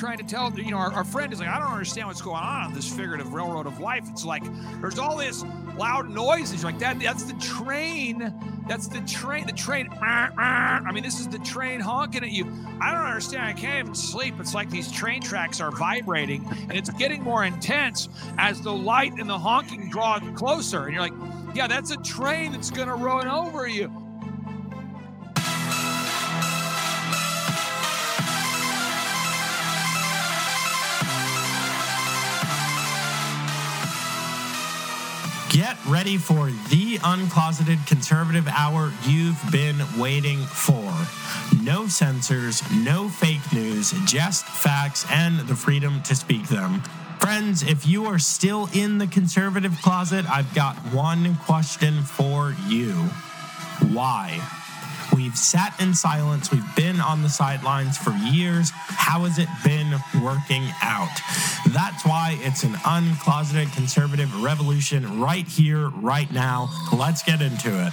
trying to tell, you know, our, our friend is like, I don't understand what's going on on this figurative railroad of life. It's like there's all this loud noises. Like that. That's the train. That's the train. The train. I mean, this is the train honking at you. I don't understand. I can't even sleep. It's like these train tracks are vibrating, and it's getting more intense as the light and the honking draw closer. And you're like, yeah, that's a train that's gonna run over you. Ready for the uncloseted conservative hour you've been waiting for. No censors, no fake news, just facts and the freedom to speak them. Friends, if you are still in the conservative closet, I've got one question for you. Why? We've sat in silence. We've been on the sidelines for years. How has it been working out? That's why it's an uncloseted conservative revolution right here, right now. Let's get into it.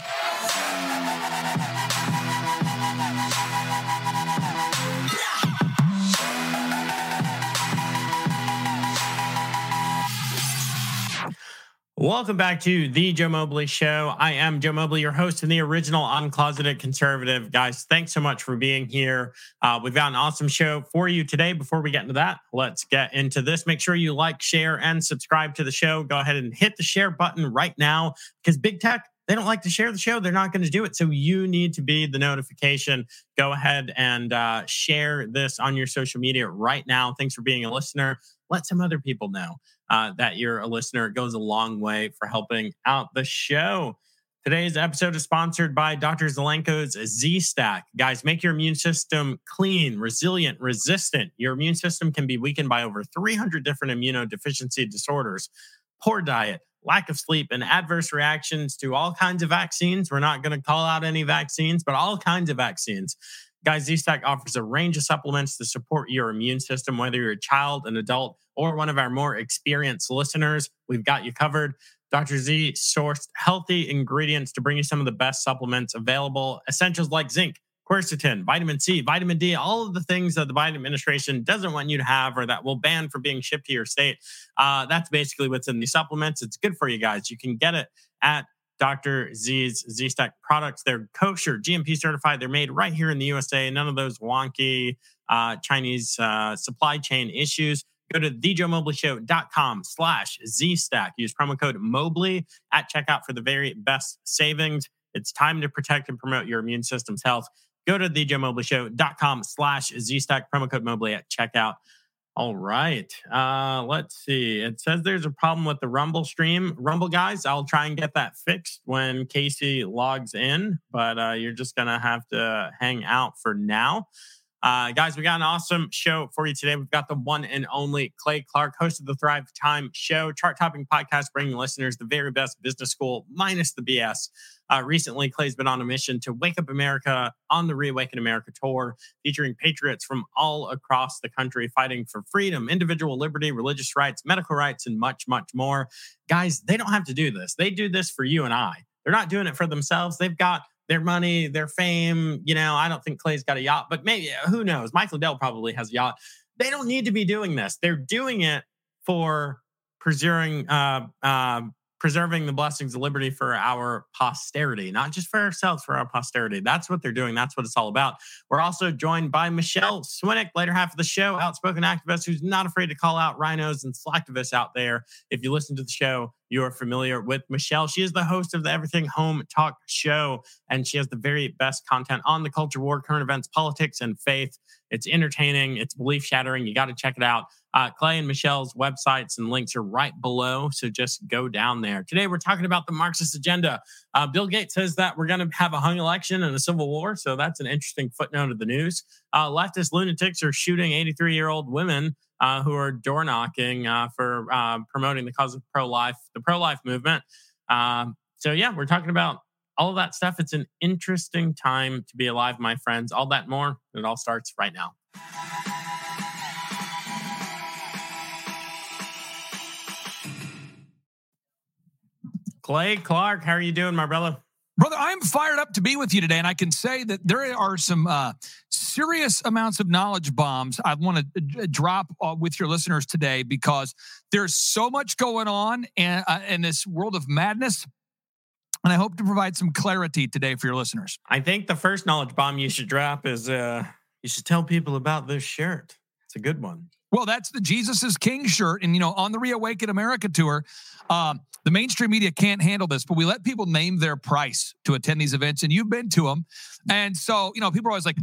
Welcome back to the Joe Mobley Show. I am Joe Mobley, your host and the original uncloseted conservative. Guys, thanks so much for being here. Uh, we've got an awesome show for you today. Before we get into that, let's get into this. Make sure you like, share, and subscribe to the show. Go ahead and hit the share button right now because big tech they don't like to share the show. They're not going to do it. So you need to be the notification. Go ahead and uh, share this on your social media right now. Thanks for being a listener. Let some other people know uh, that you're a listener. It goes a long way for helping out the show. Today's episode is sponsored by Dr. Zelenko's Z Stack. Guys, make your immune system clean, resilient, resistant. Your immune system can be weakened by over 300 different immunodeficiency disorders. Poor diet, lack of sleep, and adverse reactions to all kinds of vaccines. We're not going to call out any vaccines, but all kinds of vaccines. Guys, Z-Stack offers a range of supplements to support your immune system, whether you're a child, an adult, or one of our more experienced listeners. We've got you covered. Dr. Z sourced healthy ingredients to bring you some of the best supplements available, essentials like zinc, quercetin, vitamin C, vitamin D, all of the things that the Biden administration doesn't want you to have or that will ban for being shipped to your state. Uh, that's basically what's in the supplements. It's good for you guys. You can get it at Dr. Z's Z Stack products. They're kosher, GMP certified. They're made right here in the USA. None of those wonky uh, Chinese uh, supply chain issues. Go to thejoemobleyshow.com slash Z-Stack. Use promo code Mobley at checkout for the very best savings. It's time to protect and promote your immune system's health. Go to thejoemobleyshow.com slash Z-Stack, promo code Mobley at checkout. All right. Uh, let's see. It says there's a problem with the Rumble stream. Rumble guys, I'll try and get that fixed when Casey logs in, but uh, you're just going to have to hang out for now. Uh, guys, we got an awesome show for you today. We've got the one and only Clay Clark, host of the Thrive Time Show, chart topping podcast, bringing listeners the very best business school minus the BS. Uh, recently, Clay's been on a mission to wake up America on the Reawaken America tour, featuring patriots from all across the country fighting for freedom, individual liberty, religious rights, medical rights, and much, much more. Guys, they don't have to do this. They do this for you and I. They're not doing it for themselves. They've got their money, their fame. You know, I don't think Clay's got a yacht, but maybe who knows? Michael Dell probably has a yacht. They don't need to be doing this. They're doing it for preserving uh, uh, preserving the blessings of liberty for our posterity, not just for ourselves, for our posterity. That's what they're doing. That's what it's all about. We're also joined by Michele Swinick, later half of the show, outspoken activist who's not afraid to call out RINOs and slacktivists out there. If you listen to the show, you are familiar with Michele. She is the host of the Everything Home Talk show, and she has the very best content on the culture war, current events, politics, and faith. It's entertaining, it's belief shattering. You got to check it out. Uh, Clay and Michele's websites and links are right below, so just go down there. Today, we're talking about the Marxist agenda. Uh, Bill Gates says that we're going to have a hung election and a civil war, so that's an interesting footnote of the news. Uh, leftist lunatics are shooting 83 year old women uh, who are door knocking uh, for uh, promoting the cause of pro life, the pro life movement. Um, so, yeah, we're talking about all of that stuff. It's an interesting time to be alive, my friends. All that more. It all starts right now. Clay Clark, how are you doing, my brother? Brother, I'm fired up to be with you today, and I can say that there are some uh, serious amounts of knowledge bombs I want to uh, drop uh, with your listeners today because there's so much going on in, uh, in this world of madness. And I hope to provide some clarity today for your listeners. I think the first knowledge bomb you should drop is uh, you should tell people about this shirt. It's a good one. Well, that's the Jesus is King shirt. And, you know, on the Reawaken America tour, um, the mainstream media can't handle this, but we let people name their price to attend these events. And you've been to them. And so, you know, people are always like,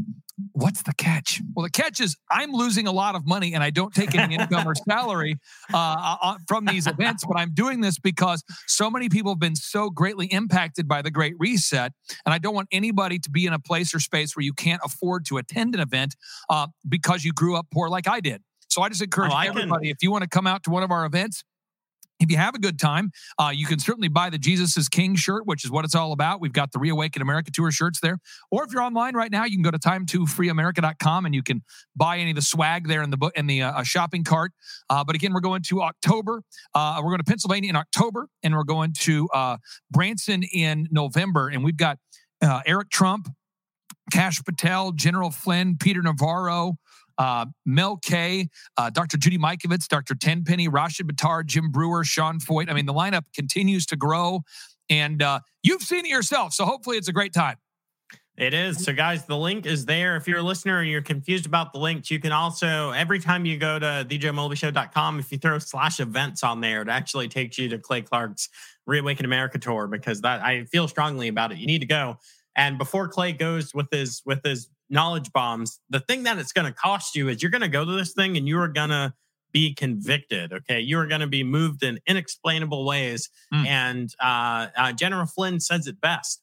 what's the catch? Well, the catch is I'm losing a lot of money and I don't take any income or salary uh, uh, uh, from these events, but I'm doing this because so many people have been so greatly impacted by the Great Reset. And I don't want anybody to be in a place or space where you can't afford to attend an event uh, because you grew up poor like I did. So I just encourage oh, I everybody, can... if you want to come out to one of our events, if you have a good time, uh, you can certainly buy the Jesus is King shirt, which is what it's all about. We've got the Reawaken America Tour shirts there. Or if you're online right now, you can go to time2freeamerica.com and you can buy any of the swag there in the book in the uh, shopping cart. Uh, but again, we're going to October. Uh, we're going to Pennsylvania in October, and we're going to uh, Branson in November. And we've got uh, Eric Trump, Kash Patel, General Flynn, Peter Navarro, uh, Mel K, uh, Dr. Judy Mikovits, Dr. Tenpenny, Rashid Buttar, Jim Breuer, Sean Feucht. I mean, the lineup continues to grow, and uh, you've seen it yourself. So hopefully, it's a great time. It is. So, guys, the link is there. If you're a listener and you're confused about the links, you can also, every time you go to thejoemobleyshow.com, if you throw slash events on there, it actually takes you to Clay Clark's Reawaken America tour because that I feel strongly about it. You need to go. And before Clay goes with his with his knowledge bombs, the thing that it's going to cost you is you're going to go to this thing and you are going to be convicted. Okay. You are going to be moved in inexplainable ways. Mm. And uh, uh, General Flynn says it best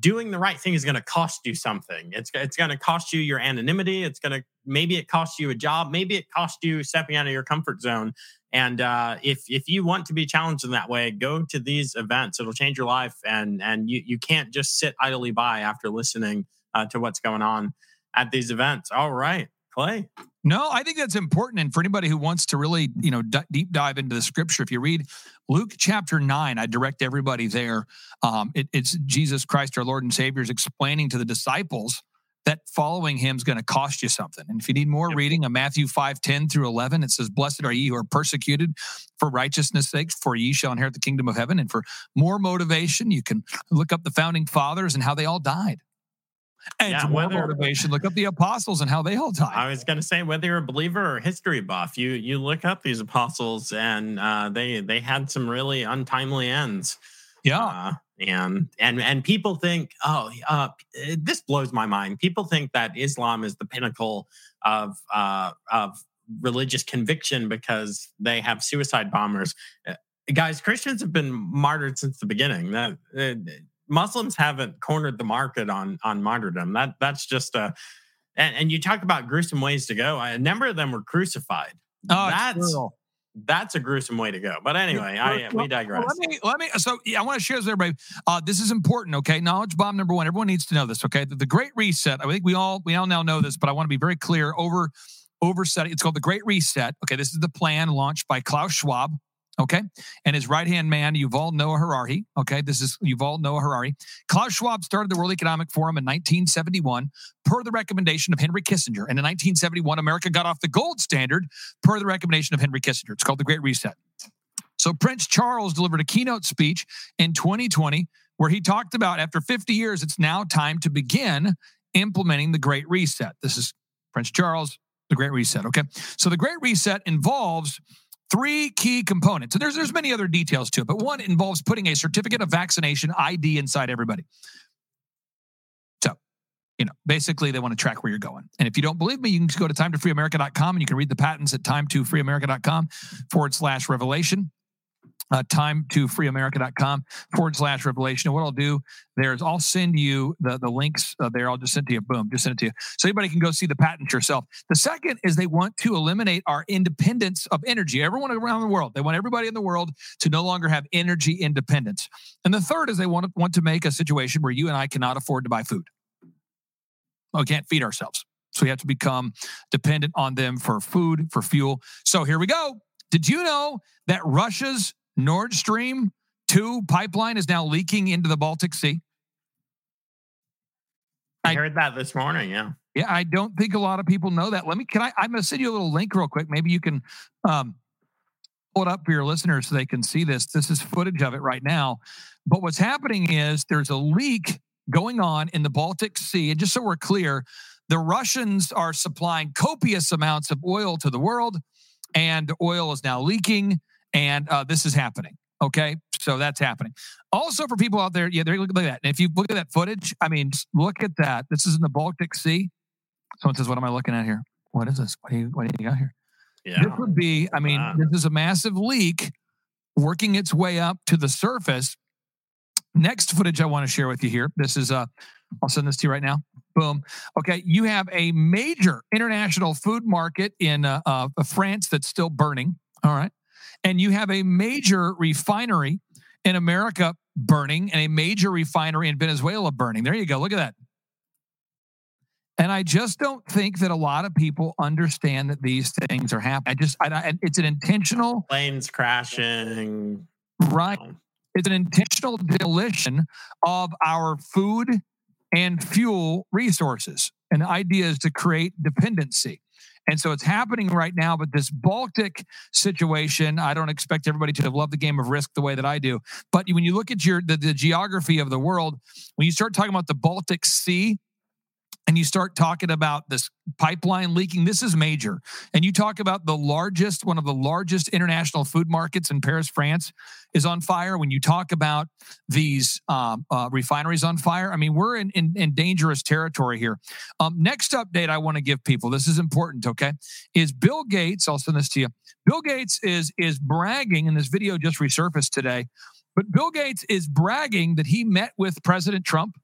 doing the right thing is going to cost you something. It's, it's going to cost you your anonymity. It's going to, maybe it costs you a job. Maybe it costs you stepping out of your comfort zone. And uh, if if you want to be challenged in that way, go to these events. It'll change your life, and and you you can't just sit idly by after listening uh, to what's going on at these events. All right, Clay. No, I think that's important. And for anybody who wants to really, you know, d- deep dive into the scripture, if you read Luke chapter nine, I direct everybody there. Um, it, it's Jesus Christ, our Lord and Savior, is explaining to the disciples that following him is going to cost you something. And if you need more yep. reading of Matthew 5, 10 through 11, it says, Blessed are ye who are persecuted for righteousness' sake, for ye shall inherit the kingdom of heaven. And for more motivation, you can look up the founding fathers and how they all died. And yeah, whether, motivation, look up the apostles and how they all died. I was going to say, whether you're a believer or history buff, you you look up these apostles, and uh, they they had some really untimely ends. Yeah, uh, and and and people think, oh, uh, this blows my mind. People think that Islam is the pinnacle of uh, of religious conviction because they have suicide bombers. Uh, guys, Christians have been martyred since the beginning. That uh, Muslims haven't cornered the market on on martyrdom. That that's just a and, and you talk about gruesome ways to go. A number of them were crucified. Oh, that's that's a gruesome way to go. But anyway, I we digress. Well, let me let me. So yeah, I want to share this with everybody. Uh, this is important. Okay, knowledge bomb number one. Everyone needs to know this. Okay, the, the Great Reset. I think we all we all now know this, but I want to be very clear over over setting. It's called the Great Reset. Okay, this is the plan launched by Klaus Schwab. Okay. And his right hand man, Yuval Noah Harari. Okay. This is Yuval Noah Harari. Klaus Schwab started the World Economic Forum in 1971 per the recommendation of Henry Kissinger. And in 1971, America got off the gold standard per the recommendation of Henry Kissinger. It's called the Great Reset. So Prince Charles delivered a keynote speech in 2020 where he talked about after 50 years, it's now time to begin implementing the Great Reset. This is Prince Charles, the Great Reset. Okay. So the Great Reset involves three key components. And there's there's many other details to it, but one involves putting a certificate of vaccination ID inside everybody. So, you know, basically they want to track where you're going. And if you don't believe me, you can go to time2freeamerica.com and you can read the patents at time2freeamerica.com forward slash revelation uh, time to freeamerica.com forward slash revelation. And what I'll do there is I'll send you the, the links uh, there. I'll just send it to you. Boom, just send it to you. So anybody can go see the patent yourself. The second is they want to eliminate our independence of energy. Everyone around the world, they want everybody in the world to no longer have energy independence. And the third is they want to, want to make a situation where you and I cannot afford to buy food. We can't feed ourselves. So we have to become dependent on them for food, for fuel. So here we go. Did you know that Russia's Nord Stream 2 pipeline is now leaking into the Baltic Sea. I, I heard that this morning. Yeah. Yeah, I don't think a lot of people know that. Let me. Can I? I'm going to send you a little link real quick. Maybe you can um, pull it up for your listeners so they can see this. This is footage of it right now. But what's happening is there's a leak going on in the Baltic Sea. And just so we're clear, the Russians are supplying copious amounts of oil to the world, and oil is now leaking, and uh, this is happening. Okay, so that's happening. Also, for people out there, yeah, they're look at that. And if you look at that footage, I mean, look at that. This is in the Baltic Sea. Someone says, "What am I looking at here? What is this? What do you what do you got here?" Yeah, this would be. I mean, wow. this is a massive leak working its way up to the surface. Next footage I want to share with you here. This is uh I'll send this to you right now. Boom. Okay, you have a major international food market in uh, uh, France that's still burning. All right, and you have a major refinery in America burning and a major refinery in Venezuela burning. There you go. Look at that. And I just don't think that a lot of people understand that these things are happening. I just, I, I, it's an intentional planes crashing, right? It's an intentional demolition of our food and fuel resources. And the idea is to create dependency. And so it's happening right now. But this Baltic situation, I don't expect everybody to have loved the game of risk the way that I do. But when you look at your the, the geography of the world, when you start talking about the Baltic Sea, and you start talking about this pipeline leaking, this is major. And you talk about the largest, one of the largest international food markets in Paris, France, is on fire. When you talk about these um, uh, refineries on fire, I mean, we're in, in, in dangerous territory here. Um, next update I want to give people, this is important, okay, is Bill Gates, I'll send this to you. Bill Gates is is bragging, and this video just resurfaced today, but Bill Gates is bragging that he met with President Trump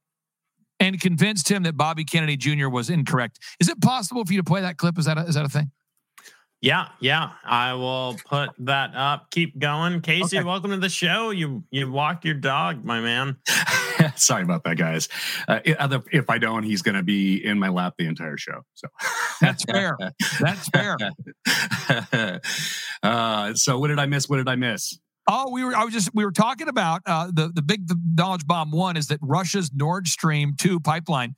and convinced him that Bobby Kennedy Jr. was incorrect. Is it possible for you to play that clip? Is that a, is that a thing? Yeah, yeah. I will put that up. Keep going, Casey. Okay. Welcome to the show. You you walk your dog, my man. Sorry about that, guys. Uh, if I don't, he's going to be in my lap the entire show. So that's fair. That's fair. uh, so what did I miss? What did I miss? Oh, we were. I was just. We were talking about uh, the the big knowledge bomb. One is that Russia's Nord Stream two pipeline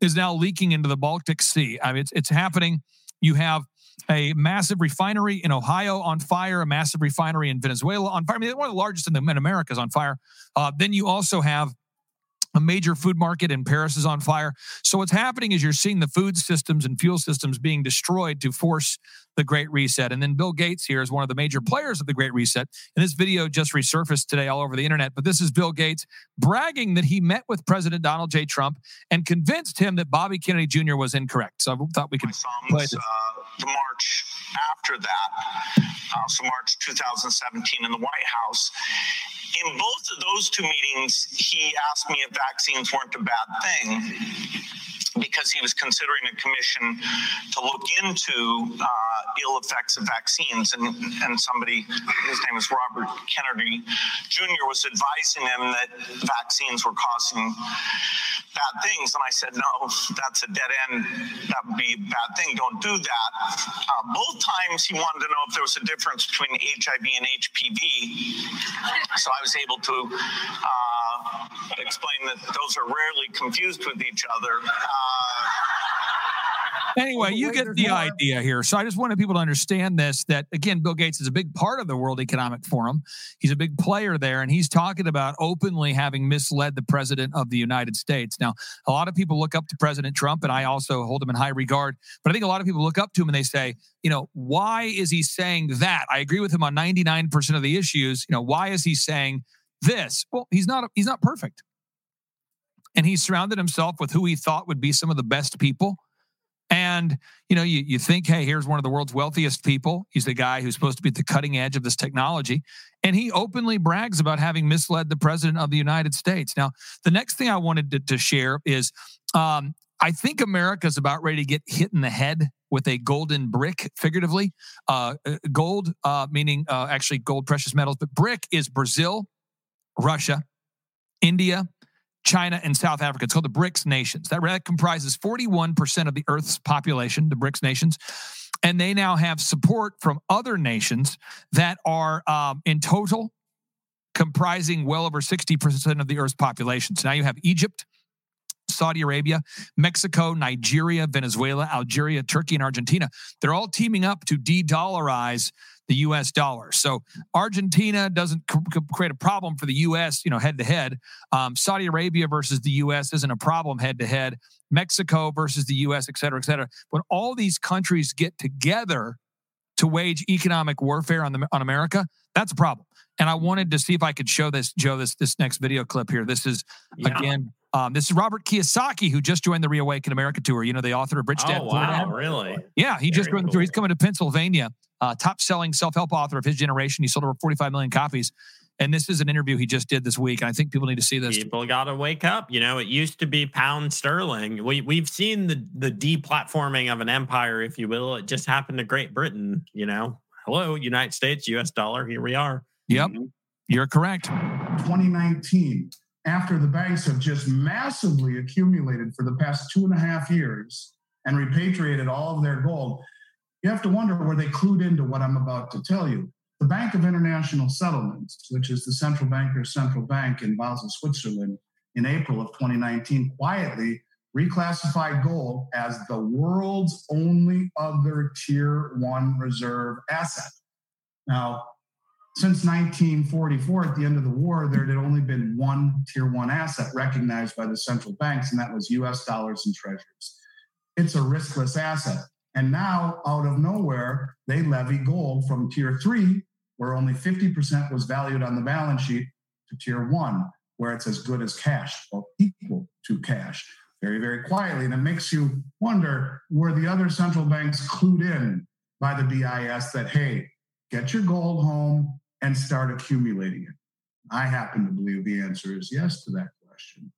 is now leaking into the Baltic Sea. I mean, it's it's happening. You have a massive refinery in Ohio on fire, a massive refinery in Venezuela on fire. I mean, one of the largest in the in America is on fire. Uh, then you also have a major food market in Paris is on fire. So what's happening is you're seeing the food systems and fuel systems being destroyed to force the Great Reset. And then Bill Gates here is one of the major players of the Great Reset. And this video just resurfaced today all over the internet. But this is Bill Gates bragging that he met with President Donald J. Trump and convinced him that Bobby Kennedy Jr. was incorrect. So I thought we could play this. Uh, the March after that, uh, so March 2017 in the White House. In both of those two meetings, he asked me if vaccines weren't a bad thing because he was considering a commission to look into uh, ill effects of vaccines. And, and somebody, his name is Robert Kennedy Jr., was advising him that vaccines were causing bad things. And I said, no, that's a dead end. That would be a bad thing. Don't do that. Uh, both times he wanted to know if there was a difference between HIV and HPV. So I was able to uh, explain that those are rarely confused with each other. Uh, anyway, you get the idea here. So I just wanted people to understand this that, again, Bill Gates is a big part of the World Economic Forum. He's a big player there, and he's talking about openly having misled the president of the United States. Now, a lot of people look up to President Trump, and I also hold him in high regard. But I think a lot of people look up to him and they say, you know, why is he saying that? I agree with him on 99% of the issues. You know, why is he saying this? Well, he's not he's not perfect. And he surrounded himself with who he thought would be some of the best people and, you know, you, you think, hey, here's one of the world's wealthiest people. He's the guy who's supposed to be at the cutting edge of this technology. And he openly brags about having misled the president of the United States. Now, the next thing I wanted to, to share is um, I think America's about ready to get hit in the head with a golden brick, figuratively. Uh, uh gold, uh, meaning uh, actually gold, precious metals, but brick is Brazil, Russia, India, China, and South Africa. It's called the BRICS nations. That comprises 41% of the Earth's population, the BRICS nations. And they now have support from other nations that are um, in total comprising well over 60% of the Earth's population. So now you have Egypt, Saudi Arabia, Mexico, Nigeria, Venezuela, Algeria, Turkey, and Argentina. They're all teaming up to de dollarize the US dollar. So Argentina doesn't c- create a problem for the US, you know, head to head. Um, Saudi Arabia versus the US isn't a problem head to head. Mexico versus the US, et cetera, et cetera. When all these countries get together to wage economic warfare on the on America, that's a problem. And I wanted to see if I could show this, Joe, this this next video clip here. This is Yeah. again, um, this is Robert Kiyosaki, who just joined the Reawaken America tour. You know, the author of Rich Dad Oh Poor Dad. wow, really? Yeah, he just Very joined the tour. He's coming to Pennsylvania. Uh, top selling self help author of his generation. He sold over 45 million copies. And this is an interview he just did this week. And I think people need to see this. People got to wake up. You know, it used to be pound sterling. We we've seen the the deplatforming of an empire, if you will. It just happened to Great Britain. You know, hello, United States, U.S. dollar. Here we are. Yep, you're correct. 2019, after the banks have just massively accumulated for the past two and a half years and repatriated all of their gold, you have to wonder were they clued into what I'm about to tell you. The Bank of International Settlements, which is the central banker's central bank in Basel, Switzerland, in April of 2019, quietly reclassified gold as the world's only other tier one reserve asset. Now, since 1944, at the end of the war, there had only been one tier one asset recognized by the central banks, and that was US dollars and treasuries. It's a riskless asset. And now, out of nowhere, they levy gold from tier three, where only 50% was valued on the balance sheet, to tier one, where it's as good as cash or equal to cash. Very, very quietly. And it makes you wonder were the other central banks clued in by the BIS that, hey, get your gold home and start accumulating it? I happen to believe the answer is yes to that question.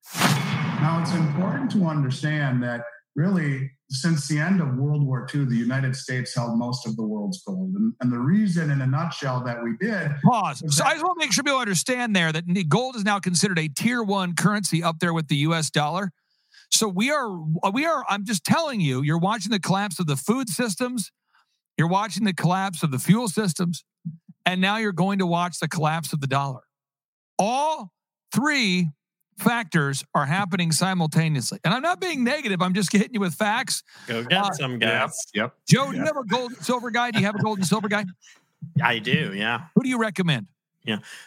Now, it's important to understand that really, since the end of World War II, the United States held most of the world's gold. And, and the reason, in a nutshell, that we did Pause. So I just want to make sure people understand there that gold is now considered a tier one currency up there with the US dollar. So we are, uh, we are, I'm just telling you, you're watching the collapse of the food systems, you're watching the collapse of the fuel systems, and now you're going to watch the collapse of the dollar. All three factors are happening simultaneously. And I'm not being negative, I'm just hitting you with facts. Go get Uh, some Yep. guys. Yep. Joe, do you have a gold and silver guy? Do you have a gold and silver guy? I do. Yeah. Who do you recommend?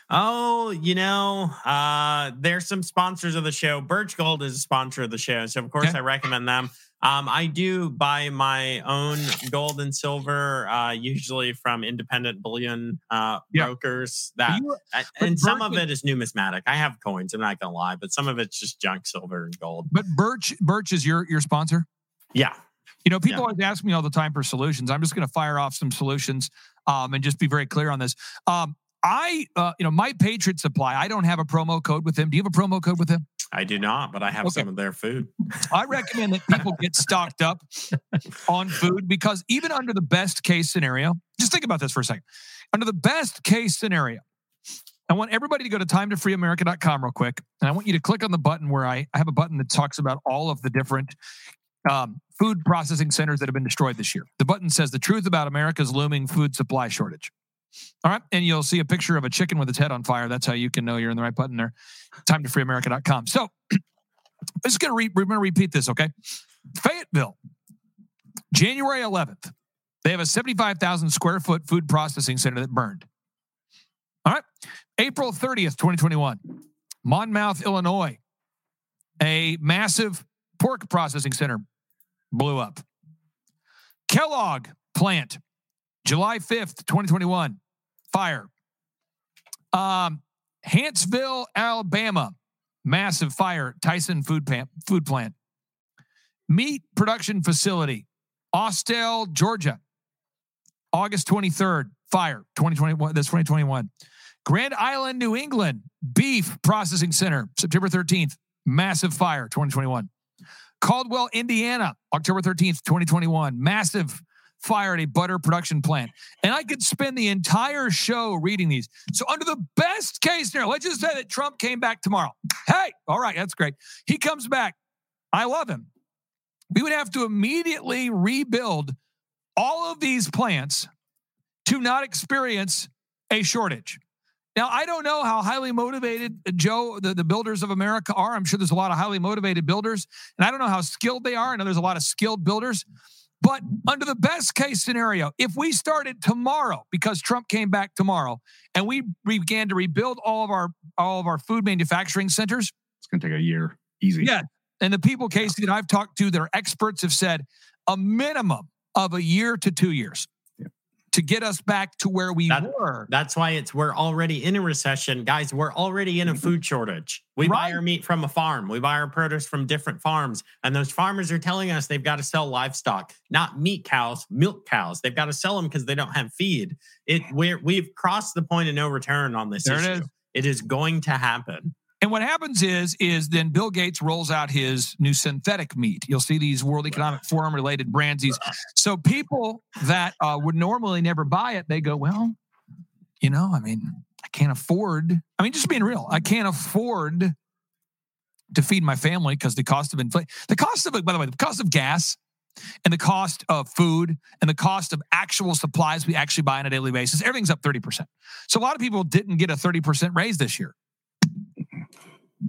Oh, you know, uh, there's some sponsors of the show. Birch Gold is a sponsor of the show, so of course Okay. I recommend them. Um, I do buy my own gold and silver, uh, usually from independent bullion uh, Yeah. brokers. That you- and- and some of it is numismatic. I have coins. I'm not gonna lie, but some of it's just junk silver and gold. but Birch, Birch is your your sponsor. Yeah, You know, people Yeah. always ask me all the time for solutions. I'm just going to fire off some solutions um, and just be very clear on this. Um, I, uh, you know, my Patriot Supply. I don't have a promo code with them. Do you have a promo code with them? I do not, but I have Okay. some of their food. I recommend that people get stocked up on food because even under the best case scenario, just think about this for a second. Under the best case scenario, I want everybody to go to timetofreeamerica.com real quick. And I want you to click on the button where I, I have a button that talks about all of the different um, food processing centers that have been destroyed this year. The button says the truth about America's looming food supply shortage. All right. And you'll see a picture of a chicken with its head on fire. That's how you can know you're in the right button there. Timetofreeamerica.com. So I'm just going to re- we're going to repeat this, okay? Fayetteville, January 11th, they have a 75,000 square foot food processing center that burned. All right. April 30th, 2021, Monmouth, Illinois, a massive pork processing center blew up. Kellogg plant, July 5th, 2021, fire. Um, Huntsville, Alabama, massive fire, Tyson food plant, food plant. Meat production facility, Austell, Georgia, August 23rd, fire, 2021, that's 2021. Grand Island, New England, beef processing center, September 13th, massive fire, 2021. Caldwell, Indiana, October 13th, 2021, massive fire at a butter production plant. And I could spend the entire show reading these. So, under the best case scenario, let's just say that Trump came back tomorrow. Hey, all right, that's great. He comes back. I love him. We would have to immediately rebuild all of these plants to not experience a shortage. Now, I don't know how highly motivated uh, Joe, the, the builders of America are. I'm sure there's a lot of highly motivated builders, and I don't know how skilled they are. I know there's a lot of skilled builders. But under the best case scenario, if we started tomorrow, because Trump came back tomorrow, and we began to rebuild all of our all of our food manufacturing centers, It's going to take a year. Easy. Yeah. And the people, Casey, that I've talked to that are experts have said a minimum of a year to two years. To get us back to where we That- were. That's why it's we're already in a recession, guys. We're already in a mm-hmm. food shortage. We buy our meat from a farm. We buy our produce from different farms, and those farmers are telling us they've got to sell livestock, not meat cows, milk cows. They've got to sell them because they don't have feed. It we're we've crossed the point of no return on this There issue. is. It is going to happen. And what happens is, is then Bill Gates rolls out his new synthetic meat. You'll see these World Economic Forum related brands. These, so people that uh, would normally never buy it, they go, well, you know, I mean, I can't afford. I mean, just being real, I can't afford to feed my family because the cost of inflation, the cost of, by the way, the cost of gas and the cost of food and the cost of actual supplies we actually buy on a daily basis, everything's up 30%. So a lot of people didn't get a 30% raise this year.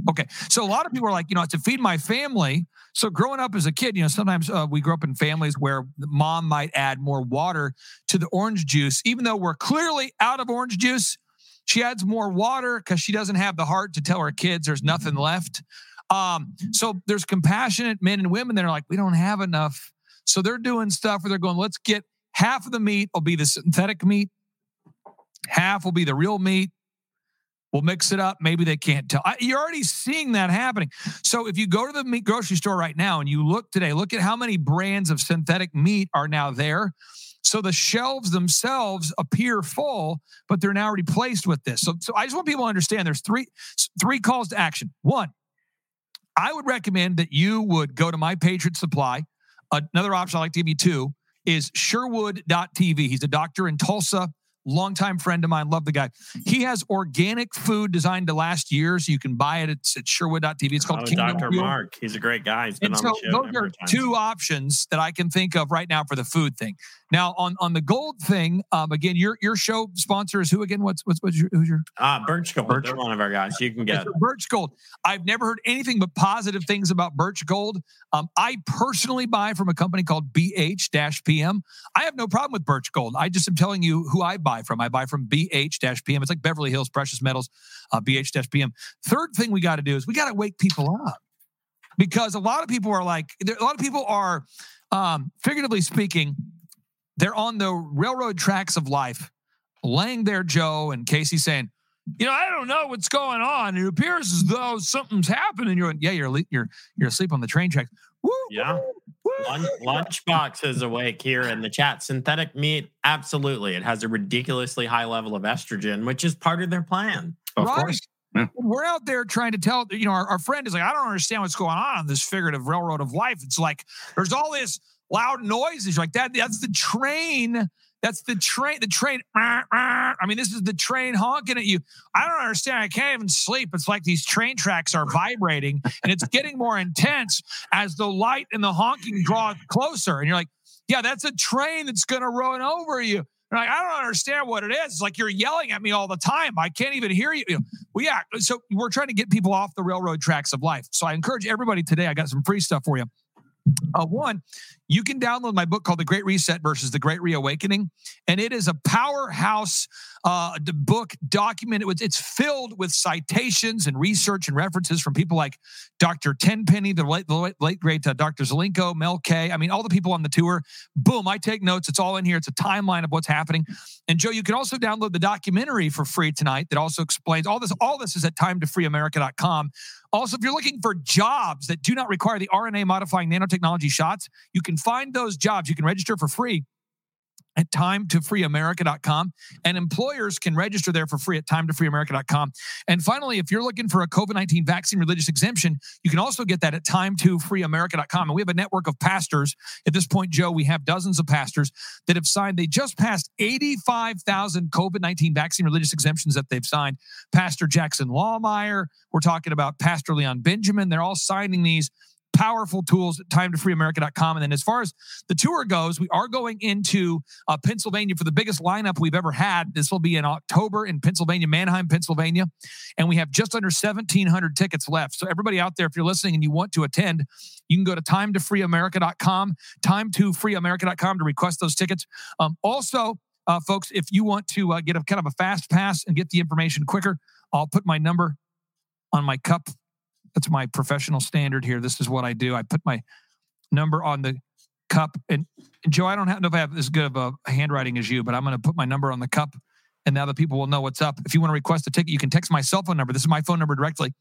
Okay. So a lot of people are like, you know, to feed my family. So growing up as a kid, you know, sometimes uh, we grew up in families where the mom might add more water to the orange juice, even though we're clearly out of orange juice. She adds more water because she doesn't have the heart to tell her kids there's nothing left. Um, so there's compassionate men and women that are like, we don't have enough. So they're doing stuff where they're going, let's get half of the meat will be the synthetic meat, half will be the real meat. We'll mix it up. Maybe they can't tell. I, you're already seeing that happening. So if you go to the meat grocery store right now and you look today, look at how many brands of synthetic meat are now there. So the shelves themselves appear full, but they're now replaced with this. So, so I just want people to understand there's three three calls to action. One, I would recommend that you would go to My Patriot Supply. Another option I like to give you two is Sherwood.tv. He's a doctor in Tulsa, longtime friend of mine. Love the guy. He has organic food designed to last years. You can buy it. It's at Sherwood.tv. It's called Oh, Kingdom Dr. Fuel. Mark, he's a great guy. He's been And on so the show. those are two options that I can think of right now for the food thing. Now on on the gold thing, um, again, your your show sponsor is who again? What's what's what's your who's your Ah, Birch Gold. Birch- They're one of our guys. You can get. Birch Gold. I've never heard anything but positive things about Birch Gold. Um, I personally buy from a company called BH-PM. I have no problem with Birch Gold. I just am telling you who I buy from. I buy from BH-PM. It's like Beverly Hills Precious Metals, uh, BH-PM. Third thing we got to do is we got to wake people up because a lot of people are like, a lot of people are, um, figuratively speaking, they're on the railroad tracks of life, laying there, Joe and Casey saying, you know, I don't know what's going on. It appears as though something's happening. You're, yeah, you're, you're, you're asleep on the train tracks. Woo, Yeah. woo, Lunch, lunchbox is awake here in the chat. Synthetic meat, absolutely. It has a ridiculously high level of estrogen, which is part of their plan. Of Right. course. Yeah. We're out there trying to tell, you know, our, our friend is like, I don't understand what's going on on this figurative railroad of life. It's like there's all this loud noises. You're like that. That's the train. That's the train. The train. I mean, this is the train honking at you. I don't understand. I can't even sleep. It's like these train tracks are vibrating, and it's getting more intense as the light and the honking draw closer. And you're like, yeah, that's a train that's going to run over you. You're like, I don't understand what it is. It's like you're yelling at me all the time. I can't even hear you. You well, yeah. So we're trying to get people off the railroad tracks of life. So I encourage everybody today. I got some free stuff for you. Uh, one, you can download my book called The Great Reset versus The Great Reawakening, and it is a powerhouse uh, book document. It's filled with citations and research and references from people like Dr. Tenpenny, the late, the late, late great uh, Dr. Zelenko, Mel K. I mean, all the people on the tour. Boom, I take notes. It's all in here. It's a timeline of what's happening. And Joe, you can also download the documentary for free tonight that also explains all this. All this is at timetofreeamerica.com. Also, if you're looking for jobs that do not require the RNA modifying nanotechnology shots, you can find those jobs. You can register for free at timetofreeamerica.com and employers can register there for free at timetofreeamerica.com. And finally, if you're looking for a COVID-19 vaccine religious exemption, you can also get that at timetofreeamerica.com. And we have a network of pastors. At this point, Joe, we have dozens of pastors that have signed. They just passed 85,000 COVID-19 vaccine religious exemptions that they've signed. Pastor Jackson Lahmeyer, we're talking about Pastor Leon Benjamin. They're all signing these powerful tools at timetofreeamerica.com. And then as far as the tour goes, we are going into uh, Pennsylvania for the biggest lineup we've ever had. This will be in October in Pennsylvania, Manheim, Pennsylvania. And we have just under 1,700 tickets left. So everybody out there, if you're listening and you want to attend, you can go to timetofreeamerica.com, timetofreeamerica.com to request those tickets. Um, also, uh, folks, if you want to uh, get a kind of a fast pass and get the information quicker, I'll put my number on my cup. That's my professional standard here. This is what I do. I put my number on the cup. And, Joe, I don't have, know if I have as good of a handwriting as you, but I'm going to put my number on the cup. And now the people will know what's up. If you want to request a ticket, you can text my cell phone number. This is my phone number directly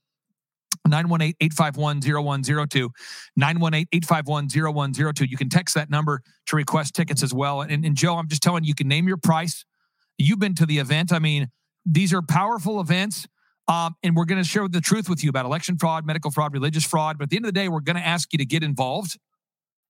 918 851 0102. 918 851 0102. You can text that number to request tickets as well. And, and Joe, I'm just telling you, you can name your price. You've been to the event. I mean, these are powerful events. Um, and we're going to share the truth with you about election fraud, medical fraud, religious fraud. But at the end of the day, we're going to ask you to get involved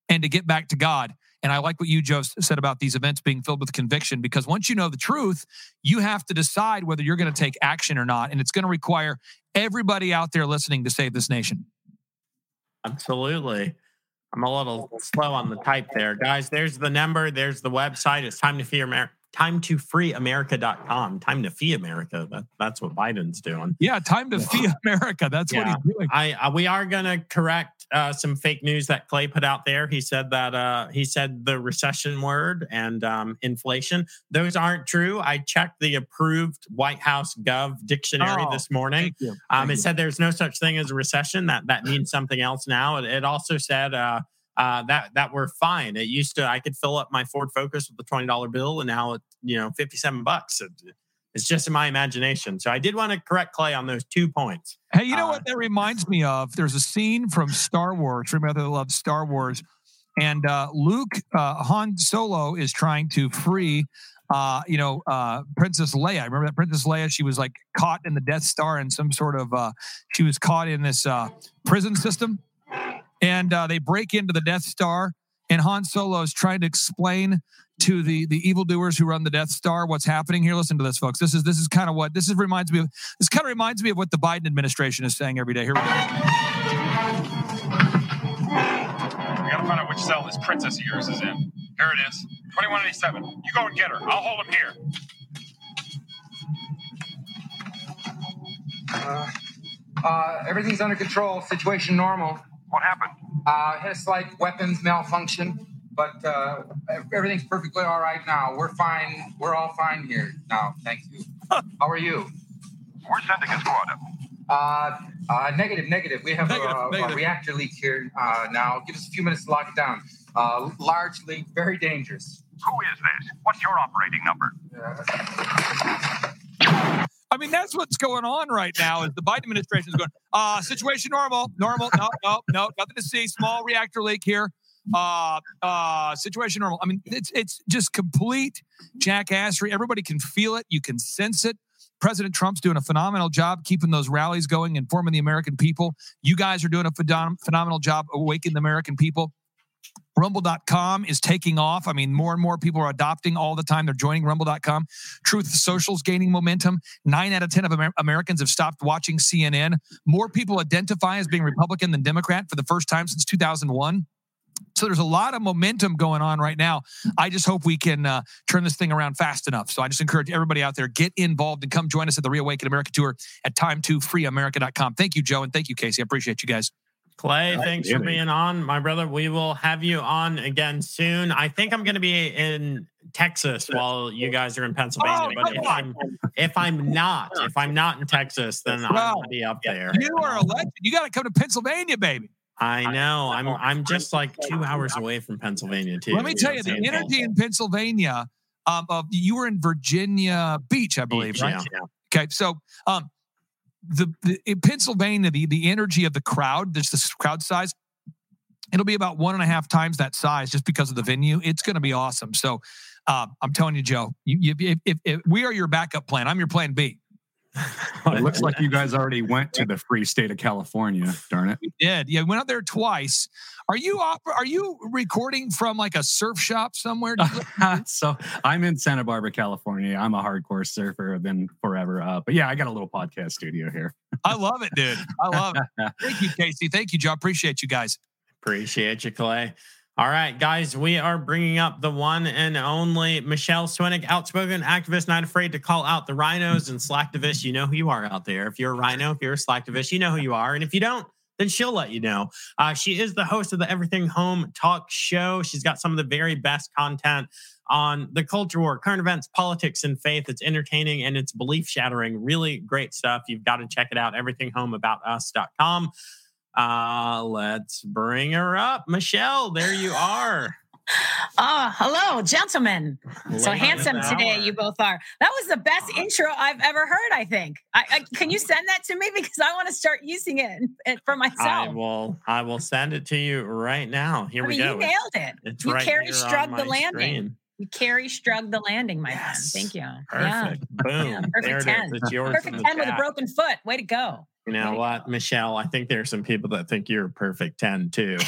and to get back to God. And I like what you, Joe, said about these events being filled with conviction because once you know the truth, you have to decide whether you're going to take action or not. And it's going to require everybody out there listening to save this nation. Absolutely. I'm a little slow on the type there. Guys, there's the number, there's the website. It's time to fear America time to freeamerica.com. Time to fee America. That, that's what Biden's doing. Yeah, time to fee America. That's yeah. what he's doing. I, I we are going to correct uh, some fake news that Clay put out there. He said that uh, he said the recession word and um, inflation. Those aren't true. I checked the approved White House Gov dictionary oh, this morning. Um, it said there's no such thing as a recession. That that means something else now. It, it also said. Uh, uh, that that were fine. It used to I could fill up my Ford Focus with a twenty dollar bill, and now it you know fifty seven bucks. It, it's just in my imagination. So I did want to correct Clay on those two points. Hey, you know uh, what that reminds me of? There's a scene from Star Wars. Remember, I love Star Wars, and uh, Luke uh, Han Solo is trying to free. Uh, you know, uh, Princess Leia. Remember that Princess Leia? She was like caught in the Death Star in some sort of. Uh, she was caught in this uh, prison system and uh, they break into the Death Star. And Han Solo is trying to explain to the the evildoers who run the Death Star what's happening here. Listen to this, folks. This is this is kind of what this is reminds me of. This kind of reminds me of what the Biden administration is saying every day. Here we go. We gotta find out which cell this princess of yours is in. Here it is, 2187. You go and get her. I'll hold him here. Uh, uh, everything's under control. Situation normal. What happened? Uh, had a slight weapons malfunction, but uh, everything's perfectly all right now. We're fine. We're all fine here now. Thank you. How are you? We're sending a squad up. Uh, uh, negative, negative. We have negative, a, negative. a, reactor leak here uh, now. Give us a few minutes to lock it down. Uh, large leak, very dangerous. Who is this? What's your operating number? Uh, I mean, that's what's going on right now. Is the Biden administration is going, uh, situation normal, normal, no, no, no, nothing to see. Small reactor leak here. Uh, uh, situation normal. I mean, it's it's just complete jackassery. Everybody can feel it. You can sense it. President Trump's doing a phenomenal job keeping those rallies going, informing the American people. You guys are doing a phenomenal job awakening the American people. Rumble.com is taking off. I mean, more and more people are adopting all the time. They're joining Rumble.com. Truth Social's gaining momentum. Nine out of 10 of Amer- Americans have stopped watching CNN. More people identify as being Republican than Democrat for the first time since 2001. So there's a lot of momentum going on right now. I just hope we can uh, turn this thing around fast enough. So I just encourage everybody out there get involved and come join us at the Reawaken America tour at time2freeamerica.com. Thank you, Joe, and thank you, Casey. I appreciate you guys. Clay, thanks for being on, my brother. We will have you on again soon. I think I'm going to be in Texas while you guys are in Pennsylvania. Oh, but if I'm if I'm not, if I'm not in Texas, then well, I'll be up there. You are elected. You got to come to Pennsylvania, baby. I know. I'm I'm just like two hours away from Pennsylvania too. Let me tell you, the energy in Pennsylvania. Um, of you were in Virginia Beach, I believe, Beach, right? Yeah. Okay, so um, the, the in Pennsylvania, the the energy of the crowd, there's this crowd size. It'll be about one and a half times that size just because of the venue. It's going to be awesome. So uh, I'm telling you, Joe, you, you, if, if, if we are your backup plan, I'm your plan B it looks like you guys already went to the free state of California. Darn it! We did. Yeah, we went out there twice. Are you op- Are you recording from like a surf shop somewhere? so I'm in Santa Barbara, California. I'm a hardcore surfer. I've been forever. Uh, but yeah, I got a little podcast studio here. I love it, dude. I love it. Thank you, Casey. Thank you, Joe. Appreciate you guys. Appreciate you, Clay. All right, guys, we are bringing up the one and only Michele Swinick, outspoken activist, not afraid to call out the RINOs and slacktivists. You know who you are out there. If you're a RINO, if you're a slacktivist, you know who you are. And if you don't, then she'll let you know. Uh, she is the host of the Everything Home Talk Show. She's got some of the very best content on the culture war, current events, politics, and faith. It's entertaining and it's belief shattering. Really great stuff. You've got to check it out. Everythinghomeaboutus.com. Uh, let's bring her up. Michele, there you are. Oh, hello, gentlemen. So handsome today, hour. you both are. That was the best intro I've ever heard, I think. I, I, can you send that to me? Because I want to start using it, for myself. I will I will send it to you right now. Here I we go. you nailed it. It's you right carry strug the landing. screen. Carry strug the landing, my friend. Thank you. Perfect. Boom. Yeah, perfect there 10. It's yours. Perfect the 10 with a broken foot. Way to go. You know what, Michele? I think there's some people that think you're a perfect 10 too.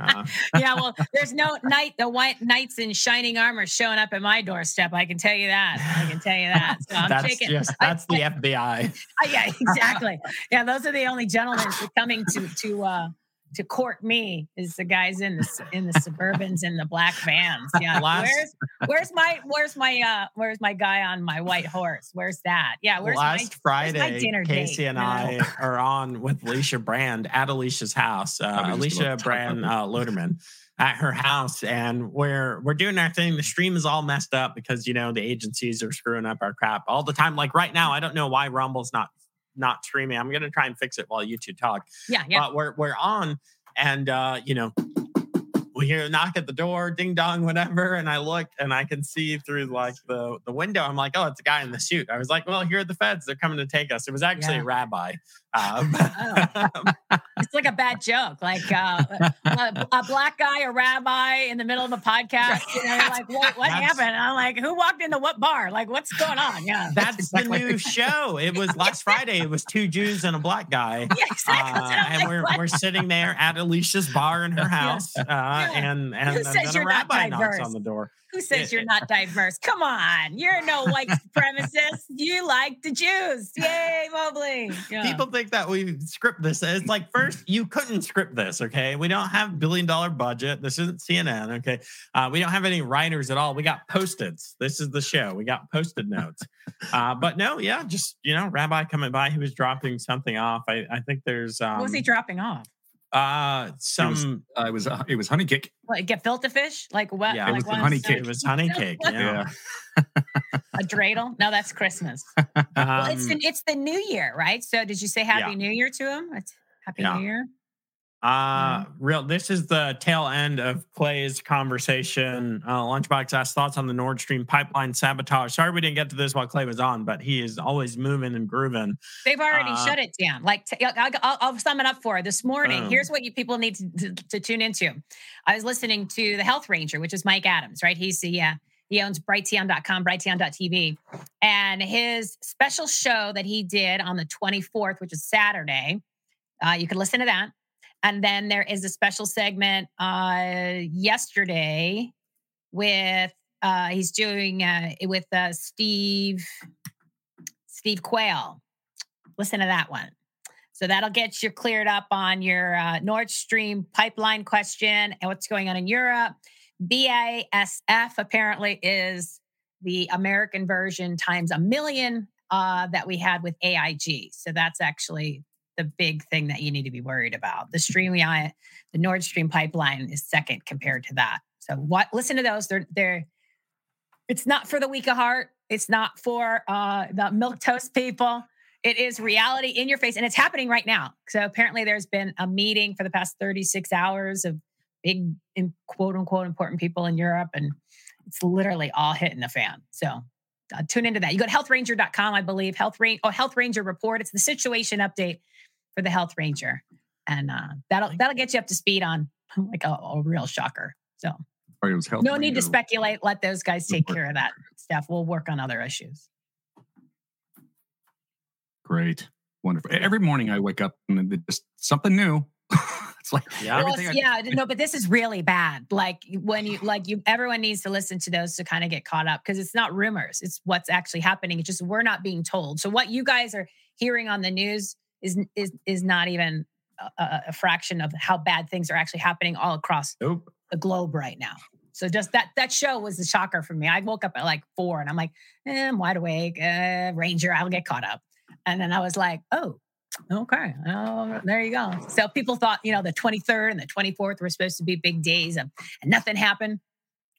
Uh, yeah, well, there's no knight, the white knights in shining armor showing up at my doorstep. I can tell you that. I can tell you that. So I'm that's taking. just I- that's the FBI. Uh, yeah, exactly. Yeah, those are the only gentlemen who coming to to uh to court me is the guys in the s- in the suburbans and the black vans. Yeah, Last- where's where's my where's my uh where's my guy on my white horse? Where's that? Yeah, where's Last my Friday, dinner Casey date? and No. I are on with Alicia Brand at Alicia's house. Uh, Alicia about to talk Brand uh, Loderman at her house, and we're we're doing our thing. The stream is all messed up because you know the agencies are screwing up our crap all the time. Like right now, I don't know why Rumble's not not streaming. I'm gonna try and fix it while you two talk. Yeah, yeah. But we're we're on, and uh, you know, we hear a knock at the door, ding dong, whatever. And I look and I can see through like the the window. I'm like, oh, it's a guy in the suit. I was like, well, here are the feds. They're coming to take us. It was actually Yeah. a rabbi. Um, It's like a bad joke, like uh, a, a black guy, a rabbi in the middle of a podcast. You know, like, what, what That's- happened? I'm like, who walked into what bar? Like, what's going on? Yeah, that's exactly- the new show. It was last Friday. It was two Jews and a black guy. yeah, exactly. Uh, That's what I'm and we're we're sitting there at Alicia's bar in her house, uh, and and Who then a you're not rabbi knocks on the door. Who says you're not diverse? Come on, you're no white supremacist. You like the Jews. Yay, Mobley. Yeah. People think that we script this. It's like first you couldn't script this. Okay, we don't have billion dollar budget. This isn't CNN. Okay, uh, we don't have any writers at all. We got post-its. This is the show. We got post-it notes. Uh, but no, yeah, just you know, Rabbi coming by. He was dropping something off. I, I think there's um, what was he dropping off? Uh some Uh, it was uh, it was honey cake. Like get filter fish? Like what? Yeah, it was the honey those- cake. it was honey cake. Yeah. A dreidel? No, that's Christmas. Well, it's Um, the, it's the New Year, right? So did you say Happy Yeah. New Year to him? It's Happy Yeah. New Year. Uh, real. This is the tail end of Clay's conversation. Uh, Lunchbox asked thoughts on the Nord Stream pipeline sabotage. Sorry we didn't get to this while Clay was on, but he is always moving and grooving. They've already Uh, shut it down. Like t- I'll, I'll, I'll sum it up for this morning. Boom. Here's what you people need to, to, to tune into. I was listening to the Health Ranger, which is Mike Adams, right? He's the uh, he owns brighteon.com, brighteon.tv, and his special show that he did on the 24th, which is Saturday. Uh, you can listen to that. And then there is a special segment uh, yesterday with uh, he's doing uh, with uh, Steve Steve Quayle. Listen to that one. So that'll get you cleared up on your uh, Nord Stream pipeline question and what's going on in Europe. BASF apparently is the American version times a million uh, that we had with AIG. So that's actually the big thing that you need to be worried about. The stream, the Nord Stream pipeline is second compared to that. So what? Listen to those. They're they're. It's not for the weak of heart. It's not for uh, the milk toast people. It is reality in your face, and it's happening right now. So apparently, there's been a meeting for the past 36 hours of big, in- quote unquote, important people in Europe, and it's literally all hitting the fan. So uh, tune into that. You go to healthranger.com, I believe. Health Ranger, oh, Health Ranger report. It's the situation update for the Health Ranger, and uh, that'll that'll get you up to speed on like a, a real shocker. So Or it was health. no need to speculate. Let those guys take care of that stuff. We'll work on other issues. Great, wonderful. Every morning I wake up and it just something new. it's like Yeah. Well, everything. I- yeah, no, but this is really bad. Like when you like you everyone needs to listen to those to kind of get caught up because it's not rumors, it's what's actually happening. It's just we're not being told. So what you guys are hearing on the news is is is not even a, a fraction of how bad things are actually happening all across Nope. the globe right now. So just that that show was a shocker for me. I woke up at like four and I'm like, eh, I'm wide awake. Uh, Ranger, I'll get caught up. And then I was like, oh, okay. Oh, there you go. So people thought, you know, the 23rd and the 24th were supposed to be big days and, and nothing happened.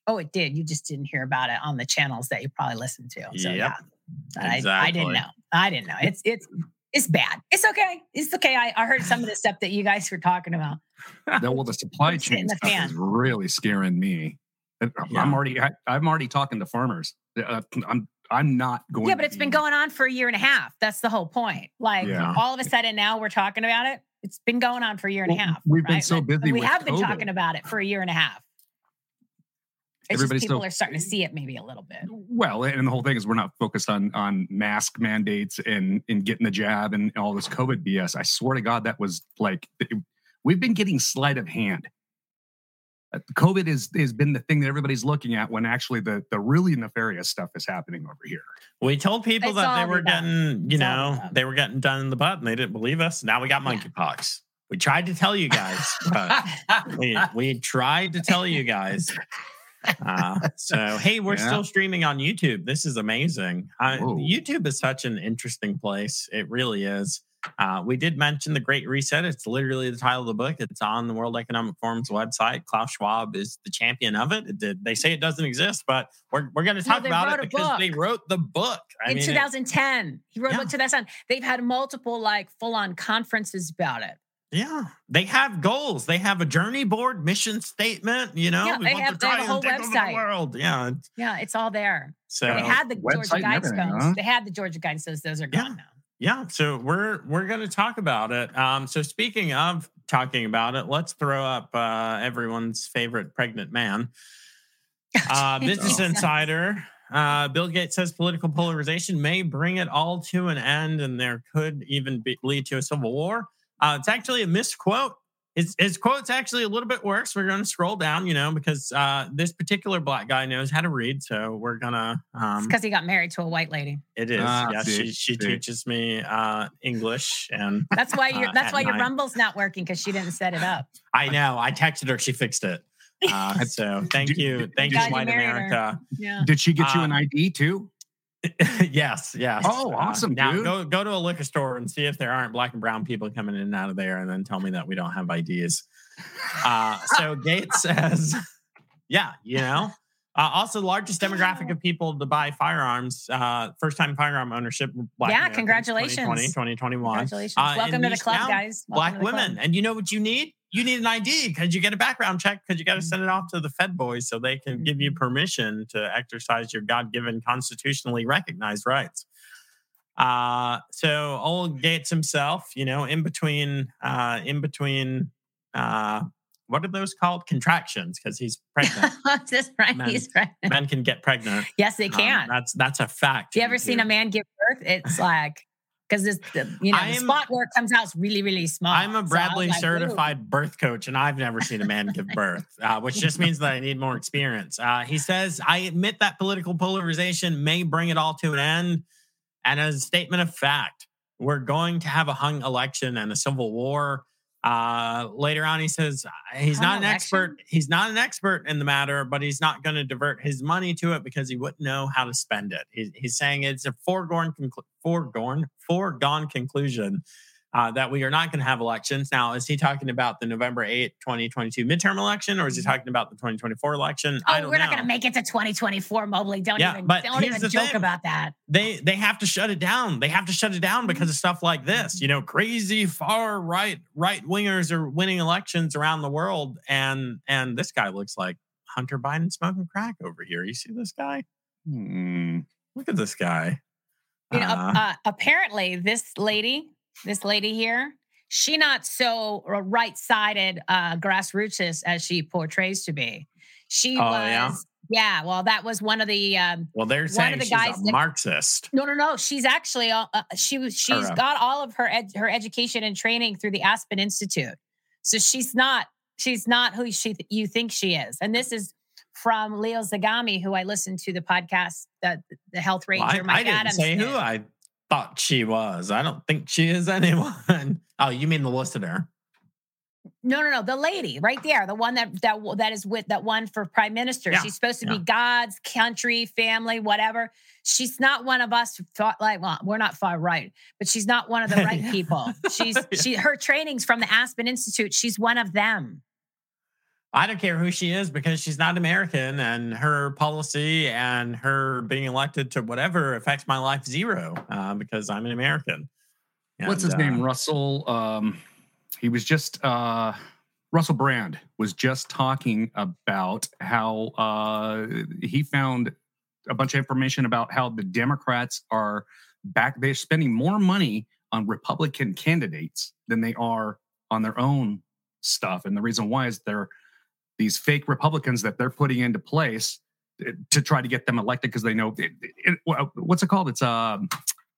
Oh, it did. You just didn't hear about it on the channels that you probably listened to. So Yep. yeah. I, I didn't know. I didn't know. It's it's it's bad. It's okay. It's okay. I, I heard some of the stuff that you guys were talking about. No, well, the supply chain the stuff fan. is really scaring me. Yeah. I'm already, I, I'm already talking to farmers. Uh, I'm, I'm not going. Yeah, to but it's been be- going on for a year and a half. That's the whole point. Like Yeah. all of a sudden now we're talking about it. It's been going on for a year and a half. we've been right? so Like, busy We with have been talking about it for a year and a half. It's just Everybody's people still- are starting to see it maybe a little bit. Well, and the whole thing is we're not focused on on mask mandates and and getting the jab and all this COVID BS. I swear to God, that was like it- we've been getting sleight of hand. Uh, COVID is has been the thing that everybody's looking at when actually the the really nefarious stuff is happening over here. We told people It's that they were the getting, you It's know, above. they were getting done in the butt and they didn't believe us. Now we got Yeah. monkeypox. We tried to tell you guys, but we, we tried to tell you guys. Uh, so, hey, we're Yeah. still streaming on YouTube. This is amazing. Uh, YouTube is such an interesting place. It really is. Uh, we did mention the Great Reset. It's literally the title of the book. It's on the World Economic Forum's website. Klaus Schwab is the champion of it. it did, they say it doesn't exist, but we're, we're going to talk they about it because book. they wrote the book. I in mean, it- 2010, he wrote Yeah. that 2010. They've had multiple like full on conferences about it. Yeah, they have goals. They have a journey board, mission statement. You know, Yeah, they have- they have a and whole take over website. the world. Yeah, Yeah, it's all there. so they had the Georgia and Guidestones. huh? They had the Georgia Guidestones. Those are Yeah. gone now. yeah, so we're we're going to talk about it. Um, so speaking of talking about it, let's throw up uh, everyone's favorite pregnant man. Uh, Business Insider. Uh, Bill Gates says political polarization may bring it all to an end, and there could even be, lead to a civil war. Uh, it's actually a misquote. His, his quote's actually a little bit worse. We're going to scroll down, you know, because uh, this particular black guy knows how to read. So we're gonna. It's Um, because he got married to a white lady. it is. Ah, yeah, see, she she see. teaches me uh, English, and That's why your Uh, that's at why your. Rumble's not working because she didn't set it up. I know I texted her. She fixed it. Uh, so thank Did- you, thank you, you White. America. Yeah. Did she get you Uh, an ID too? yes, yes. Oh, awesome, now dude. go go to a liquor store and see if there aren't black and brown people coming in and out of there, and then tell me that we don't have IDs. Uh, so Gates says, yeah, you know. Uh, also, the largest demographic of people to buy firearms, uh, first time firearm ownership. Black Yeah, Americans, congratulations. 2020, 2021. Congratulations. Uh, Welcome to the club, now guys. Welcome black the club. women. And you know what you need? You need an ID because you get a background check because you got to Mm-hmm. send it off to the Fed boys so they can give you permission to exercise your God given constitutionally recognized rights. Uh, so old Gates himself, you know, in between, uh, in between, uh, what are those called? Contractions because he's pregnant. That's right. Men. He's right. Men can get pregnant. Yes, they Um, can. that's that's a fact. Have you ever seen a man give birth? It's like because this, the, you know, the I'm- spot where it comes out is really, really small. I'm So a Bradley like, "Ooh." certified birth coach, and I've never seen a man give birth, uh, which just means that I need more experience. Uh, he says, I admit that political polarization may bring it all to an end. And as a statement of fact, we're going to have a hung election and a civil war. Uh, later on, he says he's not an expert. He's not an expert in the matter, but he's not going to divert his money to it because he wouldn't know how to spend it. He, he's saying it's a foregone, conclu- foregone, foregone conclusion uh, that we are not going to have elections. Now, is he talking about the November 8th, 2022 midterm election, or is he talking about the 2024 election? I Oh, don't we're know. not going to make it to 2024, Mobley. Don't Yeah, even but don't even joke thing. about that. they they have to shut it down. They have to shut it down because of stuff like this. You know, crazy far right right wingers are winning elections around the world, and and this guy looks like Hunter Biden smoking crack over here. You see this guy? Hmm. Look at this guy. You know, Uh, uh, apparently this lady, this lady here, she not so right-sided uh, grassroots as she portrays to be. She Oh, was, yeah? yeah. Well, that was one of the. Um, well, they're of saying the she's guys a that- Marxist. no, no, no. She's actually uh, she was she's uh, got all of her ed- her education and training through the Aspen Institute. So she's not she's not who she you think she is. And this is from Leo Zagami, who I listened to the podcast that the Health Ranger Well, I, Mike I didn't Adams say did. who I thought she was. I don't think she is anyone. Oh, you mean the listener? No, no, no. The lady right there, the one that that that is with that one for prime minister. Yeah, She's supposed to yeah. be God's country, family, whatever. She's not one of us. Thought like, well, we're not far right, but she's not one of the right people. She's Yeah. she her trainings from the Aspen Institute. She's one of them. I don't care who she is because she's not American and her policy and her being elected to whatever affects my life zero uh, because I'm an American. What's And, his name? uh, Russell. Um, he was just uh, Russell Brand was just talking about how uh, he found a bunch of information about how the Democrats are back. They're spending more money on Republican candidates than they are on their own stuff, and the reason why is they're these fake Republicans that they're putting into place eh, to try to get them elected because they know it, it- what's it called? It's um,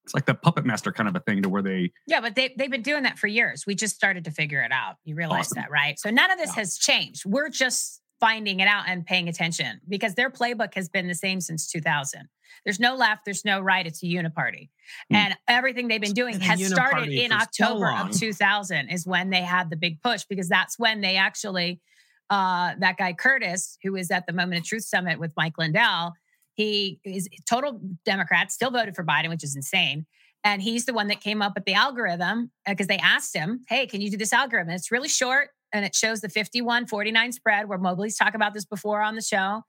it's like the puppet master kind of a thing to where they Yeah, but they they've been doing that for years. We just started to figure it out. You realize Awesome. that, right? So none of this Yeah. has changed. We're just finding it out and paying attention because their playbook has been the same since 2000. There's no left, there's no right. It's a uniparty. Hmm. And everything they've been doing has started in so October of 2000 is when they had the big push because that's when they actually uh that guy Curtis who is at the Moment of Truth summit with Mike Lindell, he is total Democrat, still voted for Biden, which is insane. And he's the one that came up with the algorithm because they asked him, Hey, can you do this algorithm? It's really short and it shows the 51 49 spread where Mobley's talked about this before on the show.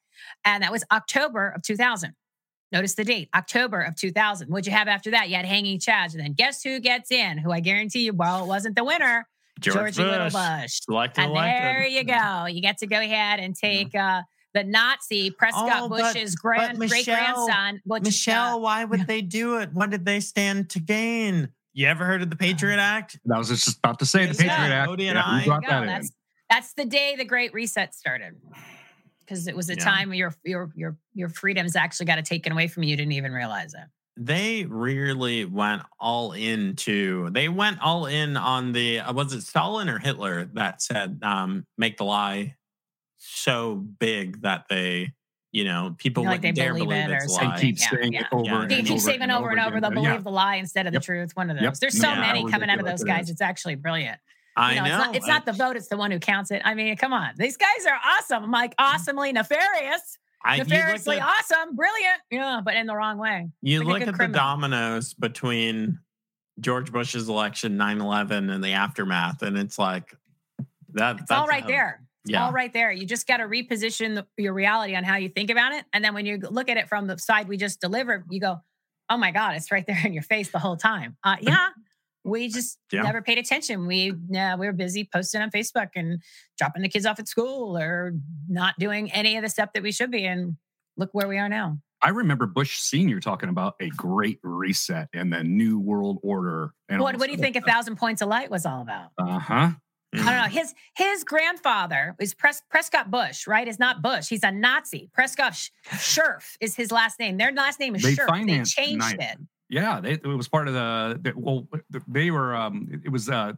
And that was October of 2000. Notice the date, October of 2000. What'd you have after that? You had Hanging Chads. And then guess who gets in? Who I guarantee you, well, it wasn't the winner, George Georgie Little Bush, Bush. Elected, And elected. there you go. You get to go ahead and take uh, the Nazi Prescott Oh, but- Bush's grand but great grandson. Which, uh, Michele, why would they do it? What did they stand to gain? You ever heard of the Patriot Act? I was just about to say the Yeah, Patriot Act. Odie and yeah, I- we brought go. that in. That's that's the day the Great Reset started. Because it was a Yeah. time your your your your freedoms actually got taken away from you. You didn't even realize it. They really went all into. They went all in on the. Uh, was it Stalin or Hitler that said, um, "Make the lie so big that they, you know, people Like wouldn't they dare believe believe it or it's a something. lie." and keep Yeah, saying yeah. it over Yeah. and They over keep and saying over and over, they'll believe Yeah. the lie instead of Yep. the truth. One of those. Yep. There's so matter many coming out of those guys. It's actually brilliant. I You know. It's not, it's not the vote, it's the one who counts it. I mean, come on. These guys are awesome. I'm like awesomely nefarious. I, Nefariously at, awesome, brilliant. Yeah, but in the wrong way. you like look at the dominoes between George Bush's election, 9-11, and the aftermath, and it's like that. It's all right a- there. It's Yeah. all right there. You just got to reposition the, your reality on how you think about it. And then when you look at it from the side we just delivered, you go, oh my God, it's right there in your face the whole time. Uh, yeah. We just Yeah. never paid attention. We uh, we were busy posting on Facebook and dropping the kids off at school or not doing any of the stuff that we should be. And look where we are now. I remember Bush Senior talking about a great reset and the new world order. And What, what do you think a thousand points of light was all about? Uh huh. I don't know. His his grandfather is Pres- Prescott Bush, right? Is not Bush. He's a Nazi. Prescott Sch- Scherf is his last name. Their last name is They Scherf. They changed it. Yeah, they, it was part of the, the. Well, they were. Um, it- it was. Uh,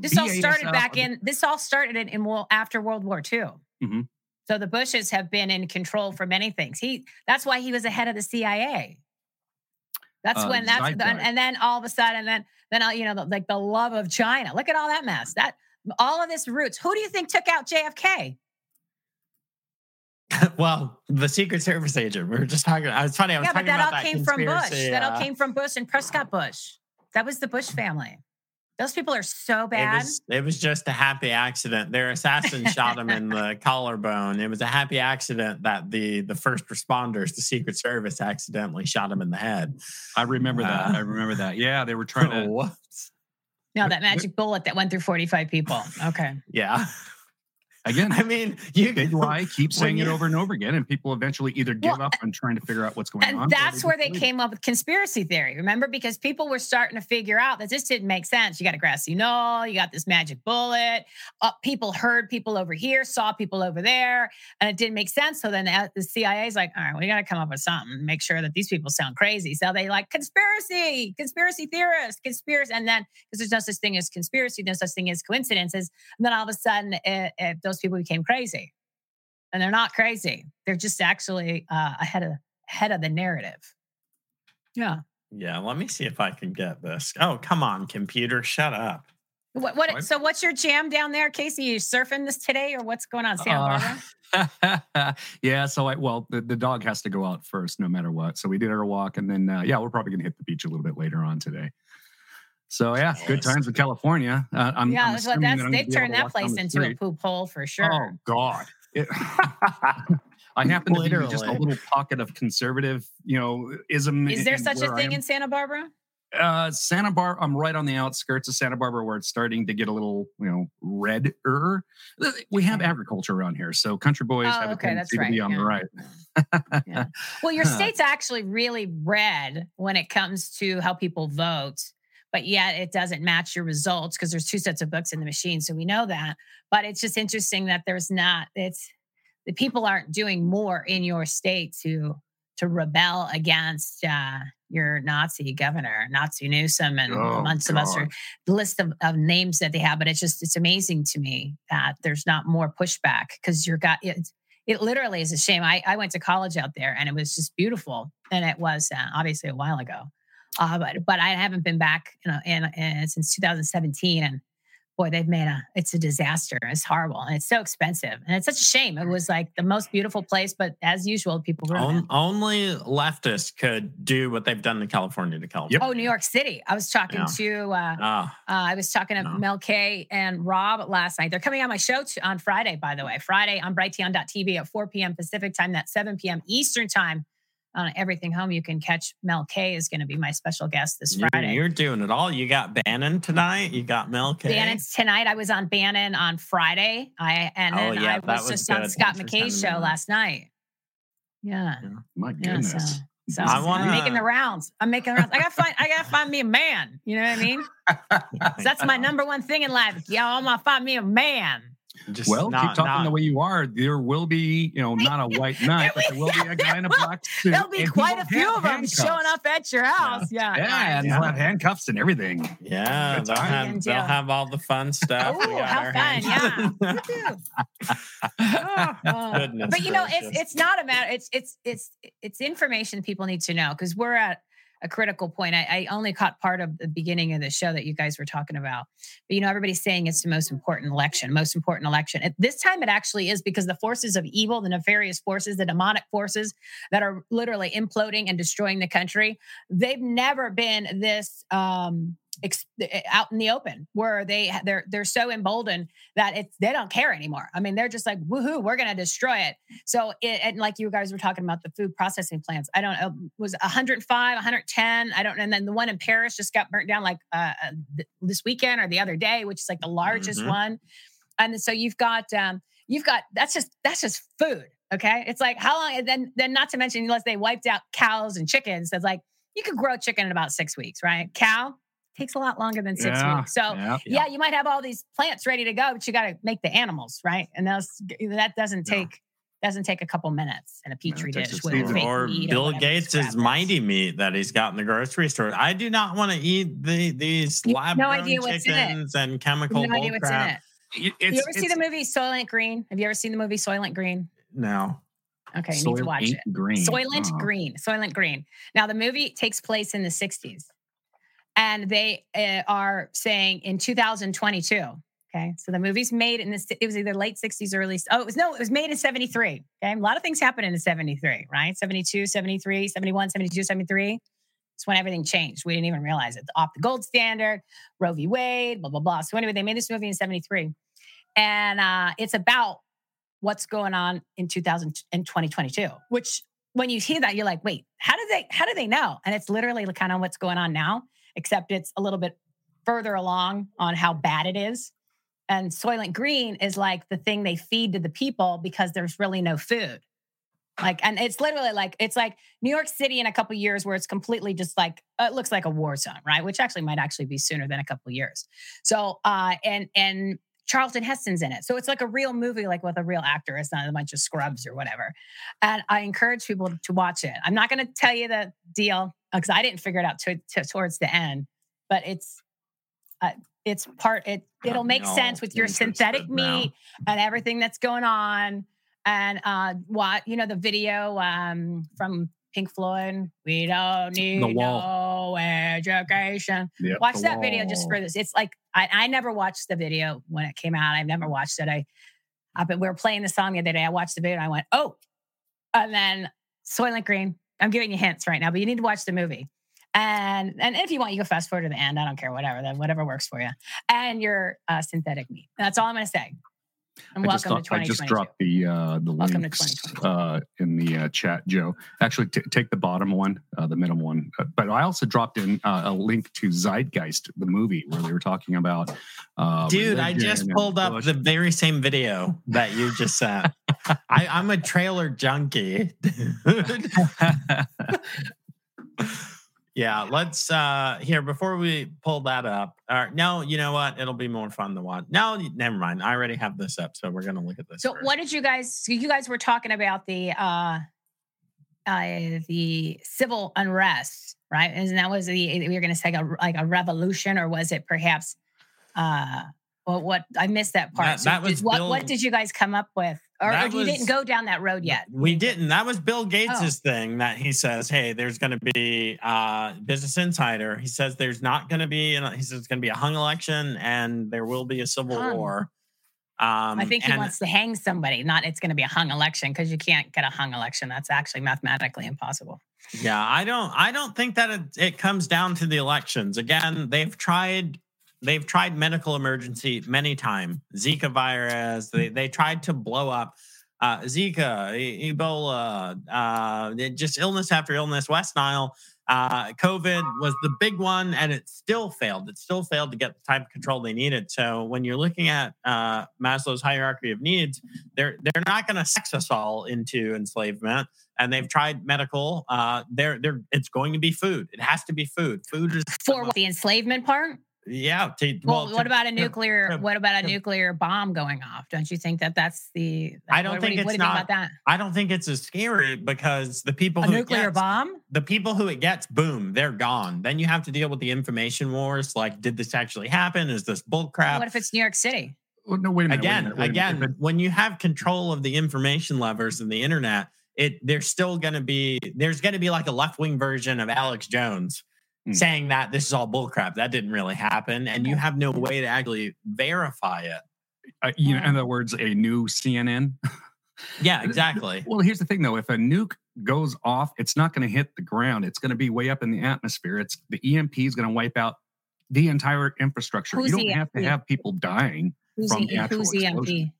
This all started back in. This all started in, in wo- after World War II. Mhm. So the Bushes have been in control for many things. He that's why he was ahead of the CIA. That's Uh, when that's and, and then all of a sudden then then uh, you know the, like the love of China. Look at all that mess. That all of this roots. Who do you think took out JFK? well, the Secret Service agent. We were just talking. I was funny. I was Yeah, but talking that about all that came from Bush. conspiracy, That all uh, came from Bush and Prescott Bush. That was the Bush family. Those people are so It bad. was, it was just a happy accident. Their assassin shot him in the collarbone. It was a happy accident that the the first responders, the Secret Service, accidentally shot him in the head. I remember that. Uh, I remember that. Yeah, they were trying to. Whoops. no, that magic bullet that went through 45 people. Okay. Yeah. Again, I mean, you big lie. Keep saying it over and over again, and people eventually either give Well, up on trying to figure out what's going on. And or that's where they came up with conspiracy theory. Remember, because people were starting to figure out that this didn't make sense. You got a grassy knoll, you got this magic bullet. Uh, people heard people over here, saw people over there, and it didn't make sense. So then the, the CIA's like, all right, we got to come up with something, make sure that these people sound crazy. So they like conspiracy, conspiracy theorists, conspiracy, and then because there's no such thing as conspiracy, no such thing as coincidences. And then all of a sudden, it, it, those people became crazy, and they're not crazy. They're just actually uh, ahead of ahead of the narrative. Yeah. Yeah, let me see if I can get this. Oh, come on, computer, shut up. What, what What? so what's your jam down there, Casey? You surfing this today or what's going on, Santa Uh, yeah, so I well, the, the dog has to go out first, no matter what. So we did our walk, and then uh, yeah, we're probably gonna hit the beach a little bit later on today. So yeah, good times in California. Uh, I'm, yeah, I'm that's what that's they've turned that place into a poop hole for sure. Oh God. It- I happen to be just a little pocket of conservative, you know, ism. Is there such a thing in Santa Barbara? uh, Santa Barbara? I'm right on the outskirts of Santa Barbara, where it's starting to get a little, you know, redder. We have agriculture around here, so country boys Oh, have a okay, that's tendency to be right, on the right. Yeah. Well, your state's actually really red when it comes to how people vote, but yet it doesn't match your results because there's two sets of books in the machine. So we know that. But it's just interesting that there's not, it's the people aren't doing more in your state to to rebel against uh, your Nazi governor, Nazi Newsom, and Oh, a bunch of us are the list of, of names that they have. But it's just it's amazing to me that there's not more pushback because you're got it's it literally is a shame. I, I went to college out there and it was just beautiful. And it was uh, obviously a while ago. Uh, but but I haven't been back you know, in, in since 2017. And boy, they've made a it's a disaster. It's horrible and it's so expensive. And it's such a shame. It was like the most beautiful place, but as usual, people. On, only leftists could do what they've done to California to California. Oh, New York City. I was talking Yeah. to uh, Ah, Uh, I was talking to No. Mel K and Rob last night. They're coming on my show t- on Friday, by the way. Friday on brighteon.tv at 4 p.m. Pacific time. That's 7 p.m. Eastern time. On Everything Home, you can catch Mel K is going to be my special guest this you, Friday. you're doing it all. You got Bannon tonight. You got Mel K. Bannon's tonight. I was on Bannon on Friday. I and Oh, then yeah, I that was, was just on. Scott McKay's show last night. Yeah. My Yeah, goodness. so- So I I'm wanna- making the rounds. I'm making the rounds. I gotta find I gotta find me a man. You know what I mean? So that's my number one thing in life. Yeah, I'm gonna find me a man. Just Well, not- keep talking not- the way you are. There will be, you know, not a white knight, but there will be a guy in a black suit. There'll be quite a few of them handcuffs. showing up at your house. Yeah. Yeah, and he'll have handcuffs and everything. Yeah, Good they'll have, they'll have all the fun stuff. We Ooh, how fun! Yeah. Oh, oh. Goodness but you know, it's it's not a matter. It's it's it's it's information people need to know because we're at a critical point. I, I only caught part of the beginning of the show that you guys were talking about, but you know, everybody's saying it's the most important election, most important election. At this time, it actually is because the forces of evil, the nefarious forces, the demonic forces that are literally imploding and destroying the country, they've never been this um ex- out in the open where they they're they're so emboldened that it's they don't care anymore. I mean, they're just like, woohoo, we're gonna destroy it. So it, and like you guys were talking about the food processing plants. I don't know, was 105, 110. I don't know. And then the one in Paris just got burnt down like uh, uh, th- this weekend or the other day, which is like the largest Mhm. one. And so you've got um, you've got that's just that's just food. Okay. It's like how long and then then not to mention unless they wiped out cows and chickens, it's like you could grow chicken in about six weeks, right? Cow takes a lot longer than six Yeah, weeks. So yeah. yeah, you might have all these plants ready to go, but you got to make the animals right, and that's that doesn't Yeah. take doesn't take a couple minutes in a petri takes dish with fake or meat Bill whatever Gates' crap it is. mighty meat that he's got in the grocery store. I do not want to eat the, these You lab no grown idea what's in it. chickens and You chemical no idea what's in crap. it. It- it's- you ever see the movie Soylent Green? Have you ever seen the movie Soylent Green? No. Okay, you need to watch it. Green. Soylent Oh. Green. Soylent Green. Now, the movie takes place in the 60s, and they uh, are saying in 2022. Okay, so the movie's made in this. It was either late 60s, or early. Oh, it was no, it was made in 73. Okay, a lot of things happened in 73, right? 72, 73, 71, 72, 73. It's when everything changed. We didn't even realize it. Off the gold standard, Roe v. Wade, blah blah blah. So anyway, they made this movie in 73, and uh, it's about what's going on in 2000 in 2022 which when you hear that you're like wait how do they how do they know and it's literally kind of what's going on now except it's a little bit further along on how bad it is and soylent green is like the thing they feed to the people because there's really no food like and it's literally like it's like new york city in a couple years where it's completely just like uh, it looks like a war zone right which actually might actually be sooner than a couple years so uh and and Charlton Heston's in it. So it's like a real movie, like with a real actor. It's not a bunch of scrubs or whatever. And I encourage people to watch it. I'm not going to tell you the deal because I didn't figure it out to, to, towards the end, but it's uh, it's part. It it'll make all sense with your synthetic now. meat and everything that's going on. And uh, what you know, the video um, from Pink Floyd. We don't need Wall. no education. Yep, Watch that video just for this. It's like I, I never watched the video when it came out. I've never watched it. I, I but we were playing the song the other day. I watched the video and I went, oh, and then Soylent Green. I'm giving you hints right now, but you need to watch the movie. And and if you want, you go fast forward to the end. I don't care, whatever, then whatever works for you. And your uh, synthetic meat. That's all I'm going to say. And I just, to thought- I just dropped the uh, the Welcome links uh, in the uh, chat, Joe. Actually, t- take the bottom one, uh, the middle one. Uh, but I also dropped in uh, a link to Zeitgeist, the movie, where they were talking about. Uh, Dude, I just pulled up the very same video that you just sent. I, I'm a trailer junkie. dude. yeah, let's uh here before we pull that up. Uh, no, you know what? It'll be more fun to watch. No, never mind. I already have this up, so we're gonna look at this. So first. what did you guys so you guys were talking about the uh uh the civil unrest, right? And that was the we were gonna say a, like a revolution, or was it perhaps uh well, what I missed that part. That- So that did- was what what did you guys come up with? Or, or you didn't go down that road yet. We didn't. That was Bill Oh. Gates's thing that he says, "Hey, there's going to be uh, Business Insider." He says there's not going to be. An, he says it's going to be a hung election and there will be a civil Hung. war. Um, I think he and- wants to hang somebody, not it's going to be a hung election because you can't get a hung election. That's actually mathematically impossible. Yeah, I don't. I don't think that it, it comes down to the elections. Again, they've tried. They've tried medical emergency many times. Zika virus. They they tried to blow up uh, Zika, E- Ebola, uh, just illness after illness. West Nile, uh, COVID was the big one, and it still failed. It still failed to get the type of control they needed. So when you're looking at uh, Maslow's hierarchy of needs, they're they're not going to sex us all into enslavement and they've tried medical. Uh, they're they're it's going to be food. It has to be food. Food is For the enslavement part? Yeah. To, Well, well, what about a nuclear? to- what about a to- nuclear bomb going off? Don't you think that that's the? I don't what, think what, do you- it's do think not- about that? I don't think it's as scary because the people A who nuclear gets- bomb? the people who it gets, boom, they're gone. Then you have to deal with the information wars. Like, did this actually happen? Is this bull crap? What if it's New York City? Well, no, wait a minute. wait a again, minute, wait a again, minute. If when you have control of the information levers and the internet, it there's still going to be there's going to be like a left wing version of Alex Jones Hmm. saying that this is all bullcrap. That didn't really happen, and you have no way to actually verify it. uh, you know, in other words, a new CNN. Yeah, exactly. Well, here's the thing, though. If a nuke goes off, it's not going to hit the ground. It's going to be way up in the atmosphere. It's the EMP is going to wipe out the entire infrastructure. Who's you don't have to have people dying. Who's, From the actual who's EMP?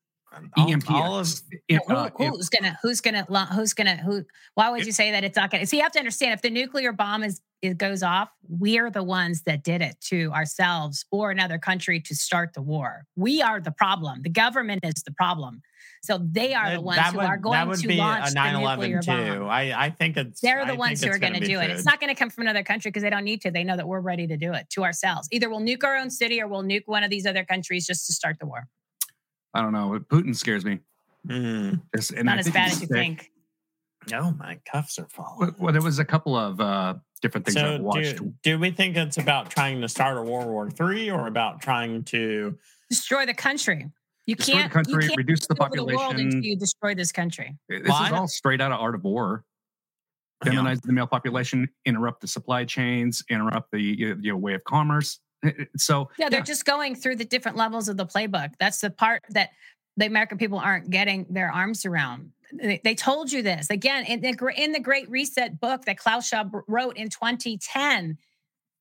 All- EMP. all of Who- uh, who's gonna who's gonna who's gonna who why would If- you say that it's not gonna so you have to understand if the nuclear bomb is it goes off we're the ones that did it to ourselves or another country to start the war we are the problem the government is the problem so they are the ones that who would, are going would to be launch a the 9/11 nuclear too. bomb I I think it's they're the think ones who are going to gonna do it. It's not going to come from another country because they don't need to. They know that we're ready to do it to ourselves. Either we'll nuke our own city or we'll nuke one of these other countries just to start the war. I don't know. Putin scares me. Mm. It's- and Not I as bad he's as you sick. think. No, my cuffs are falling. Well, well, there was a couple of uh, different things So I've watched. do, do we think it's about trying to start a World War Three or about trying to Destroy the country. You Destroy can't. country, you can't reduce the take over the world population. until you destroy this country. This Well, is all straight out of Art of War. Yeah. Feminize the male population, interrupt the supply chains, interrupt the you know, way of commerce. Uh, So Yeah, they're just going through the different levels of the playbook. That's the part that the American people aren't getting their arms around. They, they told you this again in the in the Great Reset book that Klaus Schwab wrote in 2010.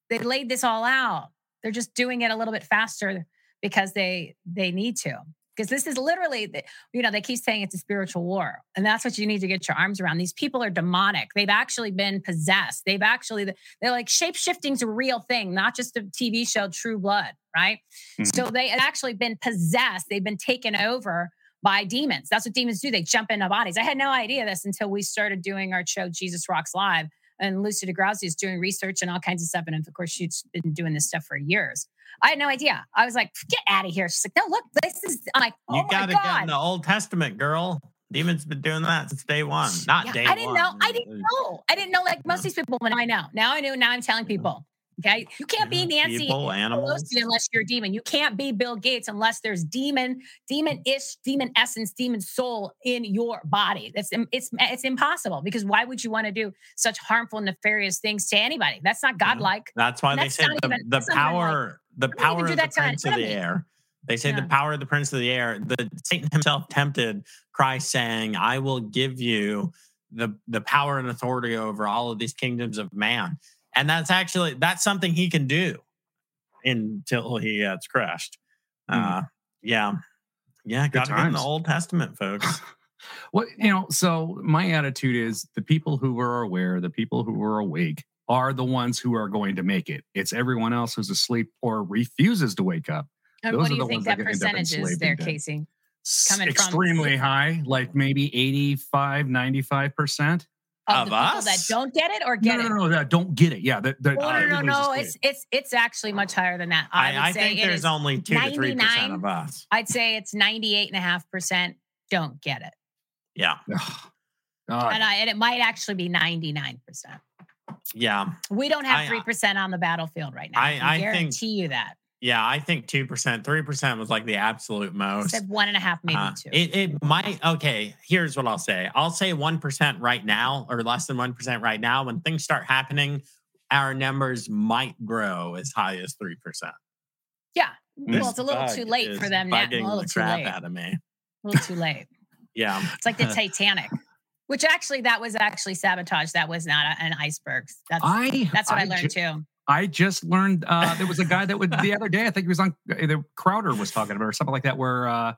They laid this all out. They're just doing it a little bit faster because they they need to. Because this is literally, the- you know, they keep saying it's a spiritual war, and that's what you need to get your arms around. These people are demonic. They've actually been possessed. They've actually they're like shape shifting's a real thing, not just a TV show, True Blood, right? Mhm. So they actually been possessed. They've been taken over by demons. That's what demons do. They jump into bodies. I had no idea this until we started doing our show, Jesus Rocks Live. And Lucy DeGrassi is doing research and all kinds of stuff. And of course, she's been doing this stuff for years. I had no idea. I was like, get out of here. She's like, no, look, this is, I'm like, oh you got to get in the Old Testament, girl. Demons been doing that since day one. Not Yeah, day I didn't know. I didn't know. I didn't know like most of these people, but I know. Now I knew. Now I'm telling people. Okay. You can't be Nancy people, unless you're a demon. You can't be Bill Gates unless there's demon, demon-ish, demon essence, demon soul in your body. That's it's eh, it's impossible because why would you want to do such harmful, nefarious things to anybody? That's not godlike. That's why they say the, even- the power, the power of the to prince of the air. They say the power of the prince of the air. The Satan himself tempted Christ, saying, "I will give you the the power and authority over all of these kingdoms of man." And that's actually that's something he can do until he gets crushed. Uh, yeah, yeah. Got to get in the. Old Testament, folks. Well, you know, so my attitude is the people who are aware, the people who are awake, are the ones who are going to make it. It's everyone else who's asleep or refuses to wake up. And Those what are do you the think ones that that could end up percentage is there. Casey? S- Coming from- extremely high, like maybe 85, 95%. Of, Of the people us? that don't get it or No, get no, it? no, no, that don't get it. Yeah. That, that, Oh, uh, no, no, no. It's it's it's actually much higher than that. I, I, would I say think it there's only two to three percent 99. of us. I'd say it's 98 and a half percent don't get it. Yeah, Ugh. And I and it might actually be 99%. yeah. We don't have 3% on the battlefield right now. I- I, I think- guarantee you that. Yeah, I think two percent, three percent was like the absolute most. said one and a half, maybe Uh, two. It, it might. Okay, here's what I'll say. I'll say one percent right now, or less than one percent right now. When things start happening, our numbers might grow as high as three percent. yeah. Well, it's a little too late for them now. A little the too late. out of me. A little too late. Yeah, It's like the Titanic, which actually that was actually sabotage. That was not a, an iceberg. That's I, that's what I, ju- learned too. I just learned uh, there was a guy that would the other day. I think he was on the Crowder was talking about or something like that. Where uh,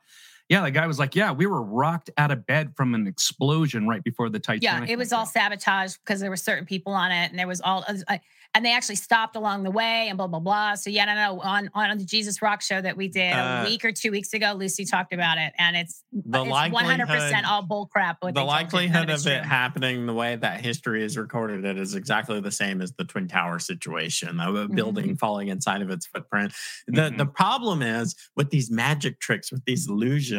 yeah, the guy was like, yeah, we were rocked out of bed from an explosion right before the Titanic. Yeah, it was all sabotage because there were certain people on it, and there was all, uh, and they actually stopped along the way, and blah blah blah. So yeah, no, no, on on the Jesus Rock show that we did Uh, a week or two weeks ago, Lucy talked about it, and it's The it's one hundred percent all bull crap. The they told you. None likelihood of it happening the way that history is recorded it is exactly the same as the twin tower situation of a Mm-hmm. building falling inside of its footprint the Mhm. the problem is with these magic tricks with these illusions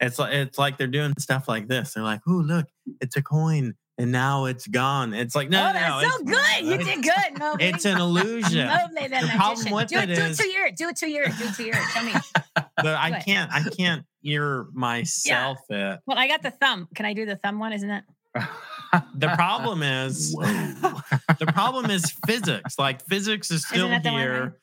it's like it's like they're doing stuff like this they're like oh look it's a coin and now it's gone it's like no oh, no, that's so it's- good. You did good. Mobley. it's an illusion Mobley, the, The problem with do it it, do is- it two years. Do it two years. Do it two years. Show me. but i can't i can't hear myself it Well, I got the thumb. Can I do the thumb one? Isn't it? The problem is the problem is physics like physics is still that the here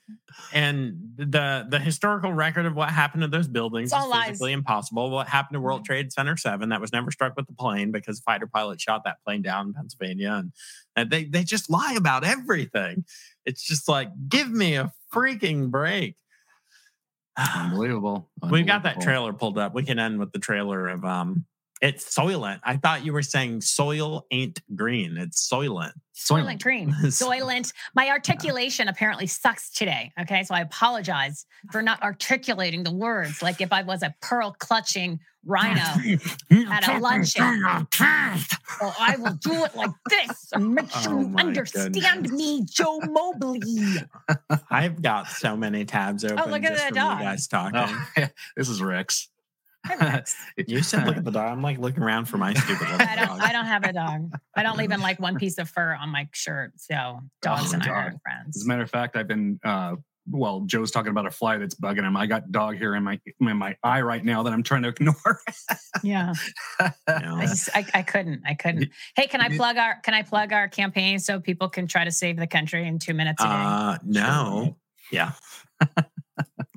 and the the historical record of what happened to those buildings It's is all lies. physically impossible what happened to Mm-hmm. world trade center 7 that was never struck with the plane because fighter pilot shot that plane down in pennsylvania and, and they they just lie about everything it's just like give me a freaking break unbelievable. We've got that trailer pulled up. We can end with the trailer of um it's Soylent. I thought you were saying soil ain't green. It's Soylent. Soylent Green. Soylent. Soylent. My articulation apparently sucks today. Okay. So I apologize for not articulating the words like if I was a pearl clutching RINO. At a luncheon. Oh, I will do it like this oh and make sure Oh you understand goodness. me, Joe Mobley. I've got so many tabs open Oh, look at that dog. you guys oh, talking. Oh, yeah, this is Rex. You said look at the dog. I'm like looking around for my stupid little I don't dog. I don't have a dog. I don't even like one piece of fur on my shirt. So dogs Oh, and I are dog. As a matter of fact, I've been uh well, Joe's talking about a fly that's bugging him. I got dog hair in my in my eye right now that I'm trying to ignore. Yeah. I just I, I couldn't. I couldn't. Hey, can I plug our can I plug our campaign so people can try to save the country in two minutes a day? Uh no. Yeah.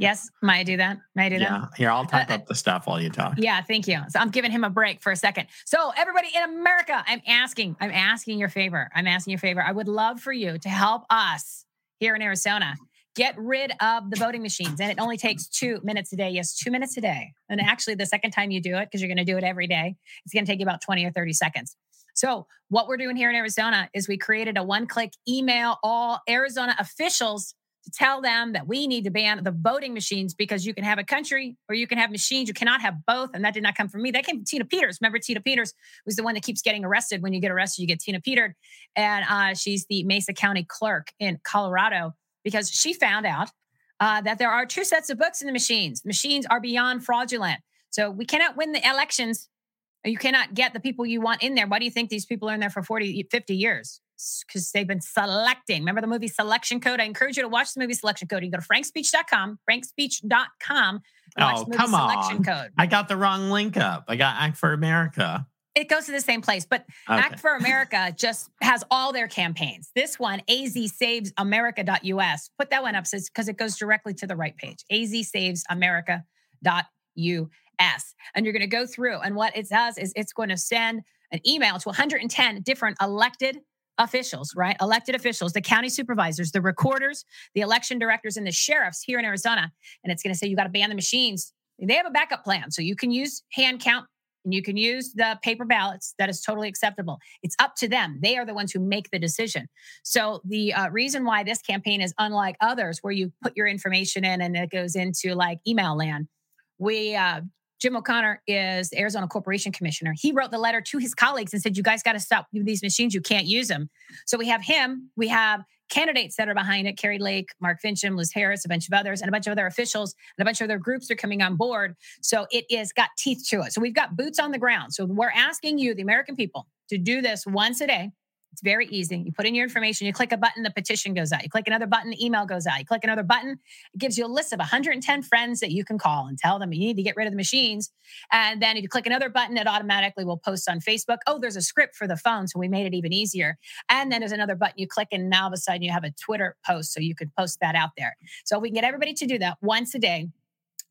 Yes, may I do that? May I do that? Yeah. Here, I'll type Uh, up the stuff while you talk. Yeah, thank you. So I'm giving him a break for a second. So everybody in America, I'm asking, I'm asking your favor. I'm asking your favor. I would love for you to help us here in Arizona get rid of the voting machines. And it only takes two minutes a day. Yes, two minutes a day. And actually, the second time you do it, because you're going to do it every day, it's going to take you about 20 or 30 seconds. So, what we're doing here in Arizona is we created a one click email all Arizona officials to tell them that we need to ban the voting machines because you can have a country or you can have machines. You cannot have both. And that did not come from me. That came from Tina Peters. Remember, Tina Peters was the one that keeps getting arrested. When you get arrested, you get Tina Petered. And uh, she's the Mesa County clerk in Colorado because she found out uh, that there are two sets of books in the machines. Machines are beyond fraudulent. So we cannot win the elections. You cannot get the people you want in there. Why do you think these people are in there for 40, 50 years? Because they've been selecting. Remember the movie Selection Code? I encourage you to watch the movie Selection Code. You go to frankspeech.com, frankspeech.com. And watch Oh, the movie come Selection on. Code. I got the wrong link up. I got Act for America. It goes to the same place, but Okay. Act for America just has all their campaigns. This one, azsavesamerica.us. Put that one up because it goes directly to the right page. azsavesamerica.us. And you're going to go through, and what it does is it's going to send an email to 110 different elected officials, right? Elected officials, the county supervisors, the recorders, the election directors, and the sheriffs here in Arizona. And it's going to say you got to ban the machines. They have a backup plan. So you can use hand count and you can use the paper ballots. That is totally acceptable. It's up to them. They are the ones who make the decision. So the uh, reason why this campaign is unlike others, where you put your information in and it goes into like email land, we uh, Jim O'Connor is the Arizona Corporation Commissioner. He wrote the letter to his colleagues and said, "You guys got to stop these machines. You can't use them." So we have him. We have candidates that are behind it: Kari Lake, Mark Finchem, Liz Harris, a bunch of others, and a bunch of other officials, and a bunch of other groups are coming on board. So it is got teeth to it. So we've got boots on the ground. So we're asking you, the American people, to do this once a day. It's very easy. You put in your information, you click a button, the petition goes out. You click another button, the email goes out. You click another button, it gives you a list of 110 friends that you can call and tell them you need to get rid of the machines. And then if you click another button, it automatically will post on Facebook. Oh, there's a script for the phone, so we made it even easier. And then there's another button you click, and now all of a sudden you have a Twitter post, so you could post that out there. So we can get everybody to do that once a day.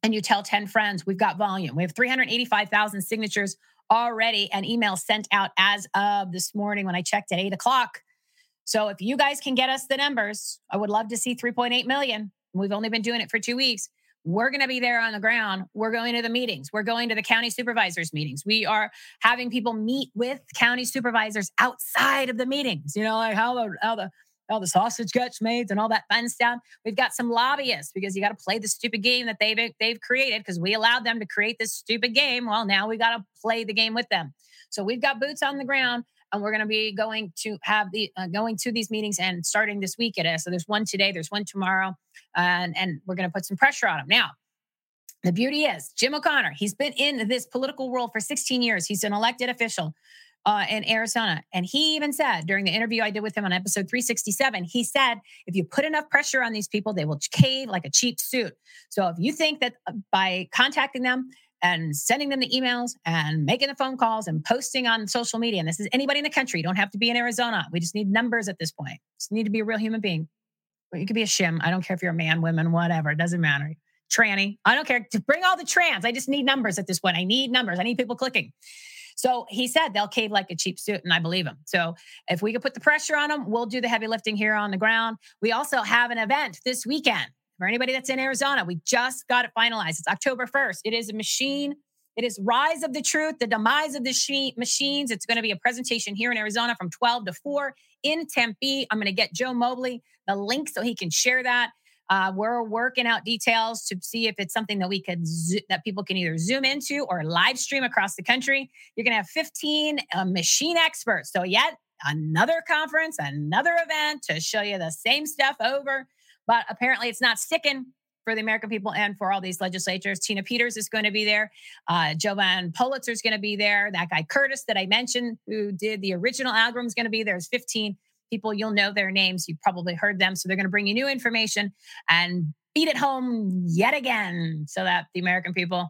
And you tell 10 friends, we've got volume. We have 385,000 signatures already an email sent out as of this morning when I checked at eight o'clock. So if you guys can get us the numbers, I would love to see 3.8 million. We've only been doing it for two weeks. We're going to be there on the ground. We're going to the meetings. We're going to the county supervisors meetings. We are having people meet with county supervisors outside of the meetings. You know, like how the how the how the sausage gets made and all that fun stuff. We've got some lobbyists because you got to play the stupid game that they've they've created because we allowed them to create this stupid game. Well, now we got to play the game with them. So we've got boots on the ground, and we're going to be going to have the uh, going to these meetings and starting this week at us. So there's one today, there's one tomorrow, and and we're going to put some pressure on them now. The beauty is Jim O'Connor. He's been in this political world for 16 years. He's an elected official uh, in Arizona. And he even said during the interview I did with him on episode 367, he said, if you put enough pressure on these people, they will cave like a cheap suit. So if you think that uh, by contacting them, and sending them the emails and making the phone calls and posting on social media. And this is anybody in the country. You don't have to be in Arizona. We just need numbers at this point. Just need to be a real human being. You could be a shim. I don't care if you're a man, women, whatever. It doesn't matter. Tranny. I don't care. To bring all the trans. I just need numbers at this point. I need numbers. I need people clicking. So he said they'll cave like a cheap suit, and I believe him. So if we could put the pressure on them, we'll do the heavy lifting here on the ground. We also have an event this weekend for anybody that's in Arizona. We just got it finalized. It's October 1st. It is a machine. It is Rise of the Truth, the demise of the she- machines. It's going to be a presentation here in Arizona from 12 to 4 in Tempe. I'm going to get Joe Mobley the link so he can share that. Uh, we're working out details to see if it's something that we could zo- that people can either zoom into or live stream across the country. You're going to have 15 uh, machine experts. So yet another conference, another event to show you the same stuff over. But apparently, it's not sticking for the American people and for all these legislatures. Tina Peters is going to be there. Uh, Jovan Pulitzer is going to be there. That guy Curtis that I mentioned, who did the original algorithm, is going to be there. There's 15 people. You'll know their names. You've probably heard them. So they're going to bring you new information and beat it home yet again so that the American people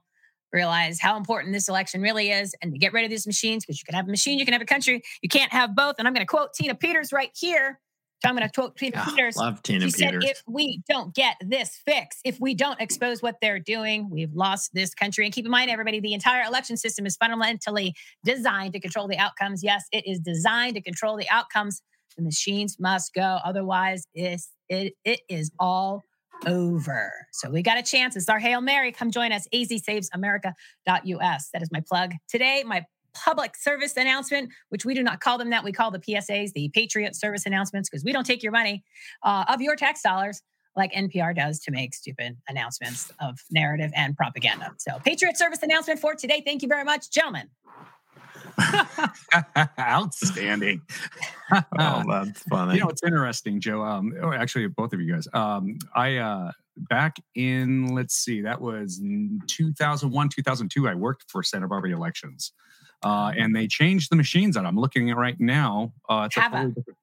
realize how important this election really is and to get rid of these machines because you can have a machine, you can have a country. You can't have both. And I'm going to quote Tina Peters right here. So I'm going to quote Tina Yeah, Peters. love Tina She said, if we don't get this fix, if we don't expose what they're doing, we've lost this country. And keep in mind, everybody, the entire election system is fundamentally designed to control the outcomes. Yes, it is designed to control the outcomes. The machines must go. Otherwise, it's, it, it is all over. So we got a chance. It's our Hail Mary. Come join us. azsavesamerica.us. That is my plug. Today, my public service announcement, which we do not call them that. We call the PSAs, the Patriot Service Announcements, because we don't take your money uh, of your tax dollars like NPR does to make stupid announcements of narrative and propaganda. So, Patriot Service announcement for today. Thank you very much, gentlemen. Outstanding. Oh, that's funny. You know, it's interesting, Joe. Um, or actually, both of you guys. Um, I uh, back in let's see, that was 2001, 2002. I worked for Santa Barbara elections, uh, and they changed the machines that I'm looking at right now. Uh, it's a Hava. totally different.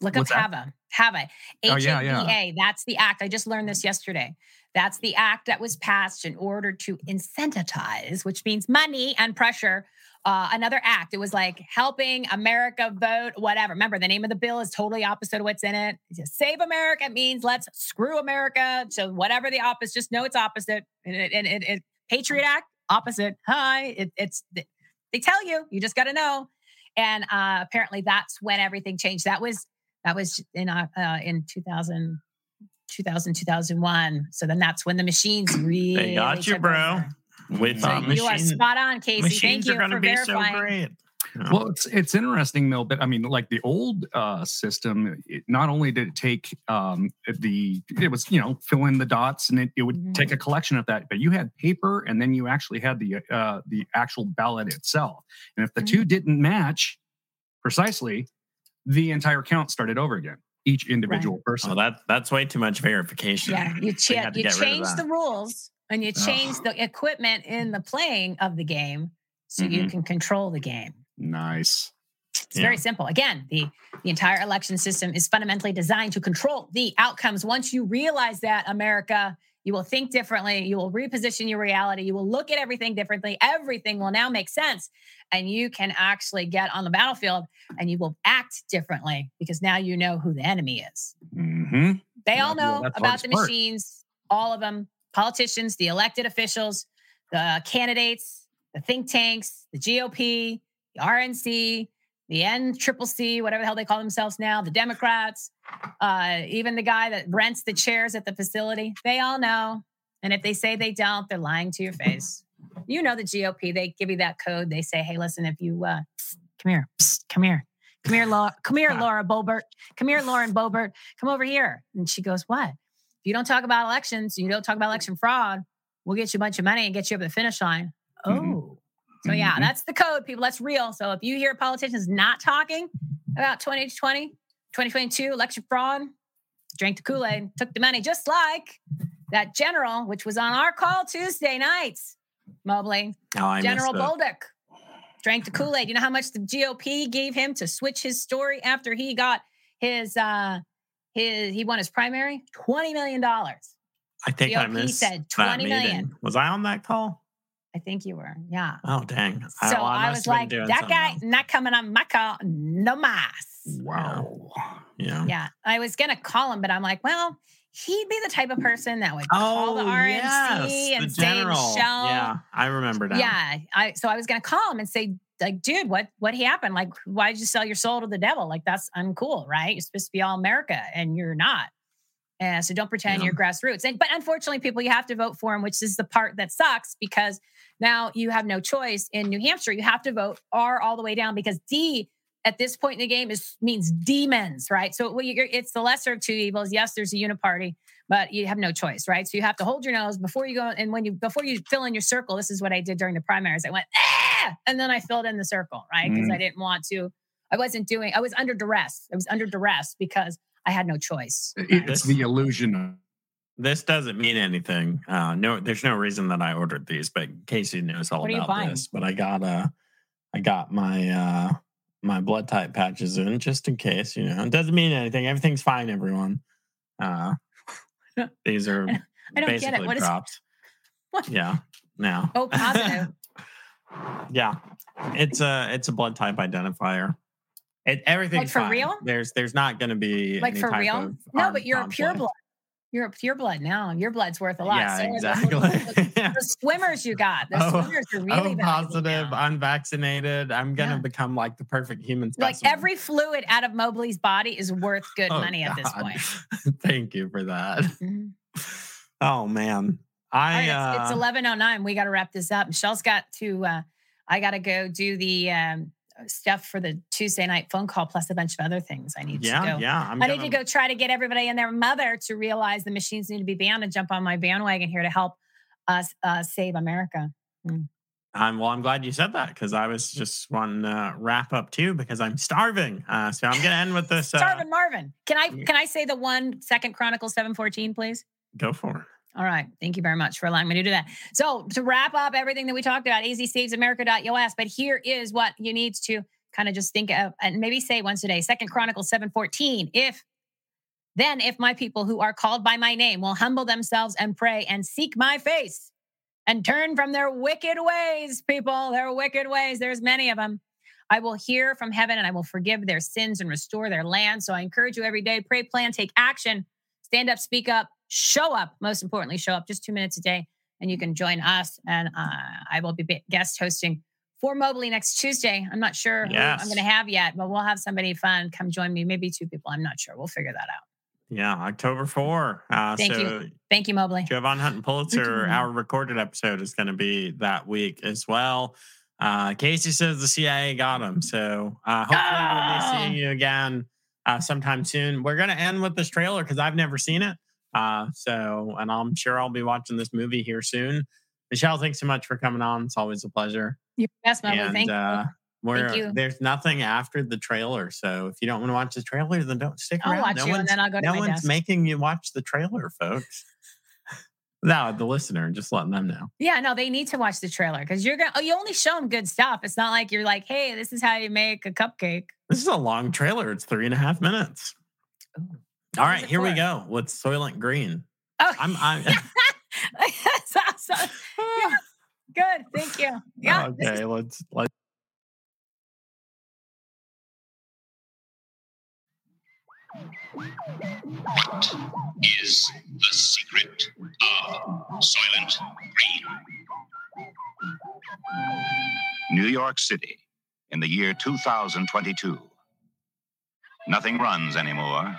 Look up What's that? HAVA. HAVA. Oh, yeah, yeah. H-A-V-A. That's the act. I just learned this yesterday. That's the act that was passed in order to incentivize, which means money and pressure. Uh, another act. It was like helping America vote, whatever. Remember, the name of the bill is totally opposite of what's in it. Save America means let's screw America. So whatever the opposite, just know it's opposite. And it, and it, it Patriot Act, opposite. Hi, it, it's they tell you. You just got to know. And uh, apparently, that's when everything changed. That was that was in uh, uh, in 2000, 2000, 2001. So then that's when the machines really They got you, bro. over. With So you are spot on, Casey. Thank you are going to for be verifying. so great. Yeah. Well, it's it's interesting, Mill, but I mean, like the old uh, system, it, not only did it take um, the, it was you know fill in the dots, and it, it would Mhm. take a collection of that, but you had paper, and then you actually had the uh, the actual ballot itself, and if the two didn't match precisely, the entire count started over again. Each individual person. Oh, that that's way too much verification. Yeah, you, We cha- had to you get rid of change the rules and you change the equipment in the playing of the game so you Mm-hmm. Mhm. can control the game. nice. It's very simple. Again, the the entire election system is fundamentally designed to control the outcomes. Once you realize that, America, you will think differently. You will reposition your reality. You will look at everything differently. Everything will now make sense, and you can actually get on the battlefield and you will act differently because now you know who the enemy is. hmm They Yeah, all know the about the part. machines, all of them, politicians, the elected officials, the candidates, the think tanks, the GOP, the RNC, the NCCC, whatever the hell they call themselves now, the Democrats, uh, even the guy that rents the chairs at the facility. They all know. And if they say they don't, they're lying to your face. You know the GOP, they give you that code. They say, hey, listen, if you uh, come here, psst, come here. Come here, Laura. Come here, Laura Boebert. Come here, Lauren Boebert. Come over here. And she goes, What? You don't talk about elections, you don't talk about election fraud, we'll get you a bunch of money and get you over the finish line. Oh. Mhm. So yeah, Mhm. that's the code, people. That's real. So if you hear politicians not talking about 2020, 2022 election fraud, drank the Kool-Aid, took the money, just like that general, which was on our call Tuesday nights, Mobley. Oh, General. Bolduc drank the Kool-Aid. You know how much the GOP gave him to switch his story after he got his uh his he won his primary? 20 million dollars. I think I GOP missed said that 20 million. Was I on that call? I think you were. Yeah. Oh, dang. So well, I, must was like, that something guy not coming on my call, no mas. Wow. Yeah. Yeah. I was gonna call him, but I'm like, well, he'd be the type of person that would call the Oh, RNC yes, and the say, general. Michele, Yeah, I remember that. Yeah. I so I was gonna call him and say, like, dude, what what happened? Like, why did you sell your soul to the devil? Like, that's uncool, right? You're supposed to be all America and you're not. And so don't pretend Yeah. you're grassroots. And but unfortunately, people, you have to vote for him, which is the part that sucks because now you have no choice. In New Hampshire, you have to vote R all the way down because D at this point in the game is means demons, right? So it's the lesser of two evils. Yes, there's a uniparty, but you have no choice, right? So you have to hold your nose before you go. And when you before you fill in your circle, this is what I did during the primaries. I went ah, and then I filled in the circle, right? Because Mm. I didn't want to. I wasn't doing. I was under duress. I was under duress because I had no choice. It's the illusion This doesn't mean anything. Uh, no, there's no reason that I ordered these, but Casey knows all What are you about this. But I got uh, I got my uh, my blood type patches in just in case. You know, it doesn't mean anything. Everything's fine, everyone. Uh, these are I don't get it. basically What is- props. What? Yeah. Now. Oh, positive. yeah, it's a it's a blood type identifier. It, everything's for fine. real? There's there's not going to be like for real? No, but you're a pure blood. You're a pure blood now. Your blood's worth a lot. Yeah, So the- exactly. The, the swimmers you got, the Oh, swimmers are really oh, positive, now. unvaccinated. I'm gonna Yeah. become like the perfect human. Like every fluid out of Mobley's body is worth good Oh, money at this point. Thank you for that. Mhm. Oh man, I right, it's, it's uh, 1109. We got to wrap this up. Michele's got to, uh, I got to go do the um, stuff for the Tuesday night phone call, plus a bunch of other things I need yeah to go. yeah. I'm I gonna, need to go try to get everybody and their mother to realize the machines need to be banned and jump on my bandwagon here to help us uh, save America. I'm well. I'm glad you said that because I was just wanting to wrap up too because I'm starving. Uh, so I'm gonna end with this. Uh, Starvin Marvin. Can I can I say the one second Chronicle 714, please? Go for it. All right. Thank you very much for allowing me to do that. So, to wrap up everything that we talked about, azsavesamerica.us. But here is what you need to kind of just think of and maybe say once a day, Second Chronicles 7:14. If then if my people who are called by my name will humble themselves and pray and seek my face and turn from their wicked ways, people, their wicked ways, there's many of them. I will hear from heaven and I will forgive their sins and restore their land. So I encourage you every day, pray, plan, take action, stand up, speak up, show up. Most importantly, show up just two minutes a day and you can join us. And uh, I will be guest hosting for Mobley next Tuesday. I'm not sure Yes. who I'm going to have yet, but we'll have somebody fun come join me. Maybe two people. I'm not sure. We'll figure that out. Yeah, October 4. Uh, Thank so you. Thank you, Mobley. Jovan Hutton Pulitzer, our recorded episode is going to be that week as well. Uh, Casey says the CIA got him. So uh, hopefully we'll Ah! be seeing you again uh, sometime soon. We're going to end with this trailer because I've never seen it. Uh, so, and I'm sure I'll be watching this movie here soon. Michele, thanks so much for coming on. It's always a pleasure. You're the best, Mobley. and Thank uh, you. we're, you. there's nothing after the trailer. So if you don't want to watch the trailer, then don't stick I'll around. watch no you and one's, then I'll go to no one's desk. making you watch the trailer, folks. no, the listener, just letting them know. Yeah, no, they need to watch the trailer because you're gonna. Oh, you only show them good stuff. It's not like you're like, hey, this is how you make a cupcake. This is a long trailer. It's three and a half minutes. Ooh. All What is right, it here we go with Soylent Green. Oh, I'm, I'm that's awesome. Yeah, good. Thank you. Yeah. this is- okay. Let's let's. is the secret of Soylent Green. New York City in the year 2022. Nothing runs anymore.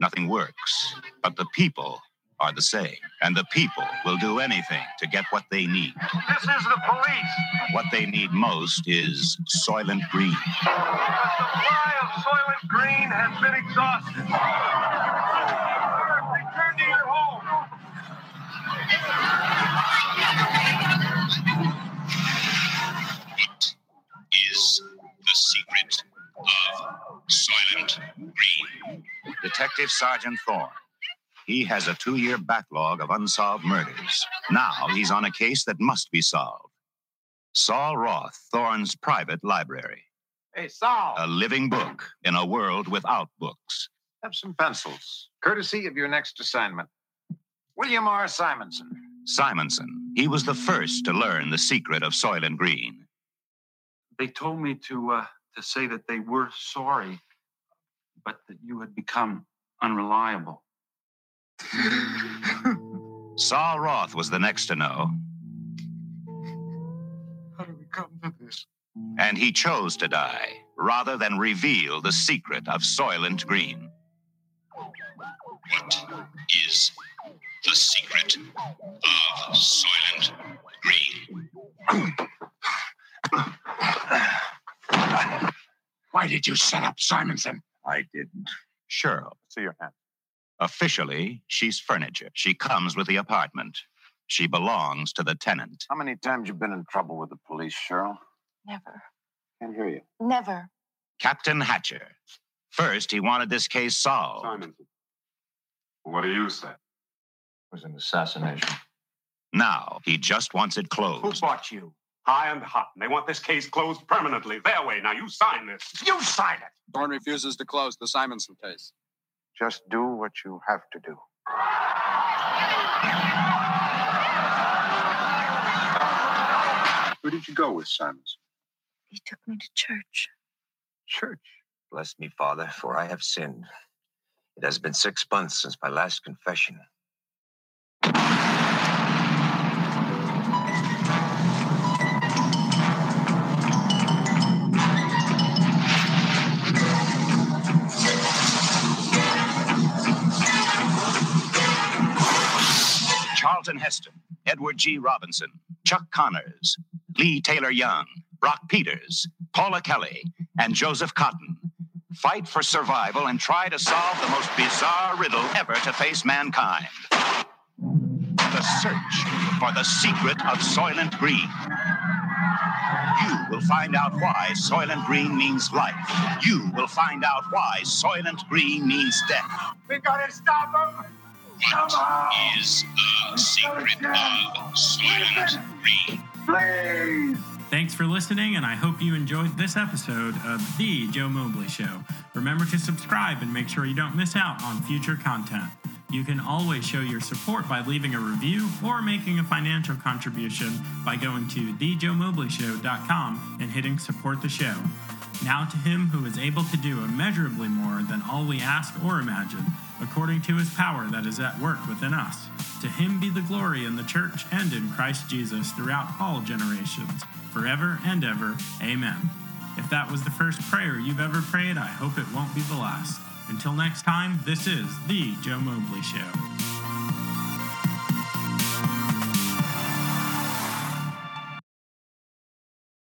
Nothing works. But the people are the same. And the people will do anything to get what they need. This is the police. What they need most is Soylent Green. The supply of Soylent Green has been exhausted. Return to your home. What is the secret of Soylent Green? Detective Sergeant Thorne. He has a two year backlog of unsolved murders. Now he's on a case that must be solved. Sol Roth, Thorne's private library. Hey, Sol, A living book in a world without books. have some pencils, courtesy of your next assignment. William R. Simonson. Simonson. He was the first to learn the secret of Soylent Green. They told me to uh, to say that they were sorry, but that you had become unreliable. Sol Roth was the next to know, How did we come to this? and he chose to die rather than reveal the secret of Soylent Green. What is the secret of Soylent Green? Why did you set up Simonson? I didn't. Cheryl. See your hand. Officially, she's furniture. She comes with the apartment. She belongs to the tenant. How many times you been in trouble with the police, Cheryl? Never. Can't hear you. Never. Captain Hatcher. First, he wanted this case solved. Simonson. What do you say? It was an assassination. Now, he just wants it closed. Who closed. bought you? High and hot. And they want this case closed permanently. Their way. Now you sign this. You sign it. Thorne refuses to close the Simonson case. Just do what you have to do. Who did you go with, Simonson? He took me to church. Church. Bless me, Father, for I have sinned. It has been six months since my last confession. Charlton Heston, Edward G. Robinson, Chuck Connors, Leigh Taylor Young, Brock Peters, Paula Kelly, and Joseph Cotten fight for survival and try to solve the most bizarre riddle ever to face mankind. The search for the secret of Soylent Green. You will find out why Soylent Green means life. You will find out why Soylent Green means death. We've gotta stop him. What is the secret of Soylent Green? Please. Thanks for listening, and I hope you enjoyed this episode of The Joe Mobley Show. Remember to subscribe and make sure you don't miss out on future content. You can always show your support by leaving a review or making a financial contribution by going to thejoemobleyshow.com and hitting support the show. Now to him who is able to do immeasurably more than all we ask or imagine, according to his power that is at work within us. To him be the glory in the church and in Christ Jesus throughout all generations, forever and ever. Amen. If that was the first prayer you've ever prayed, I hope it won't be the last. Until next time, this is The Joe Mobley Show.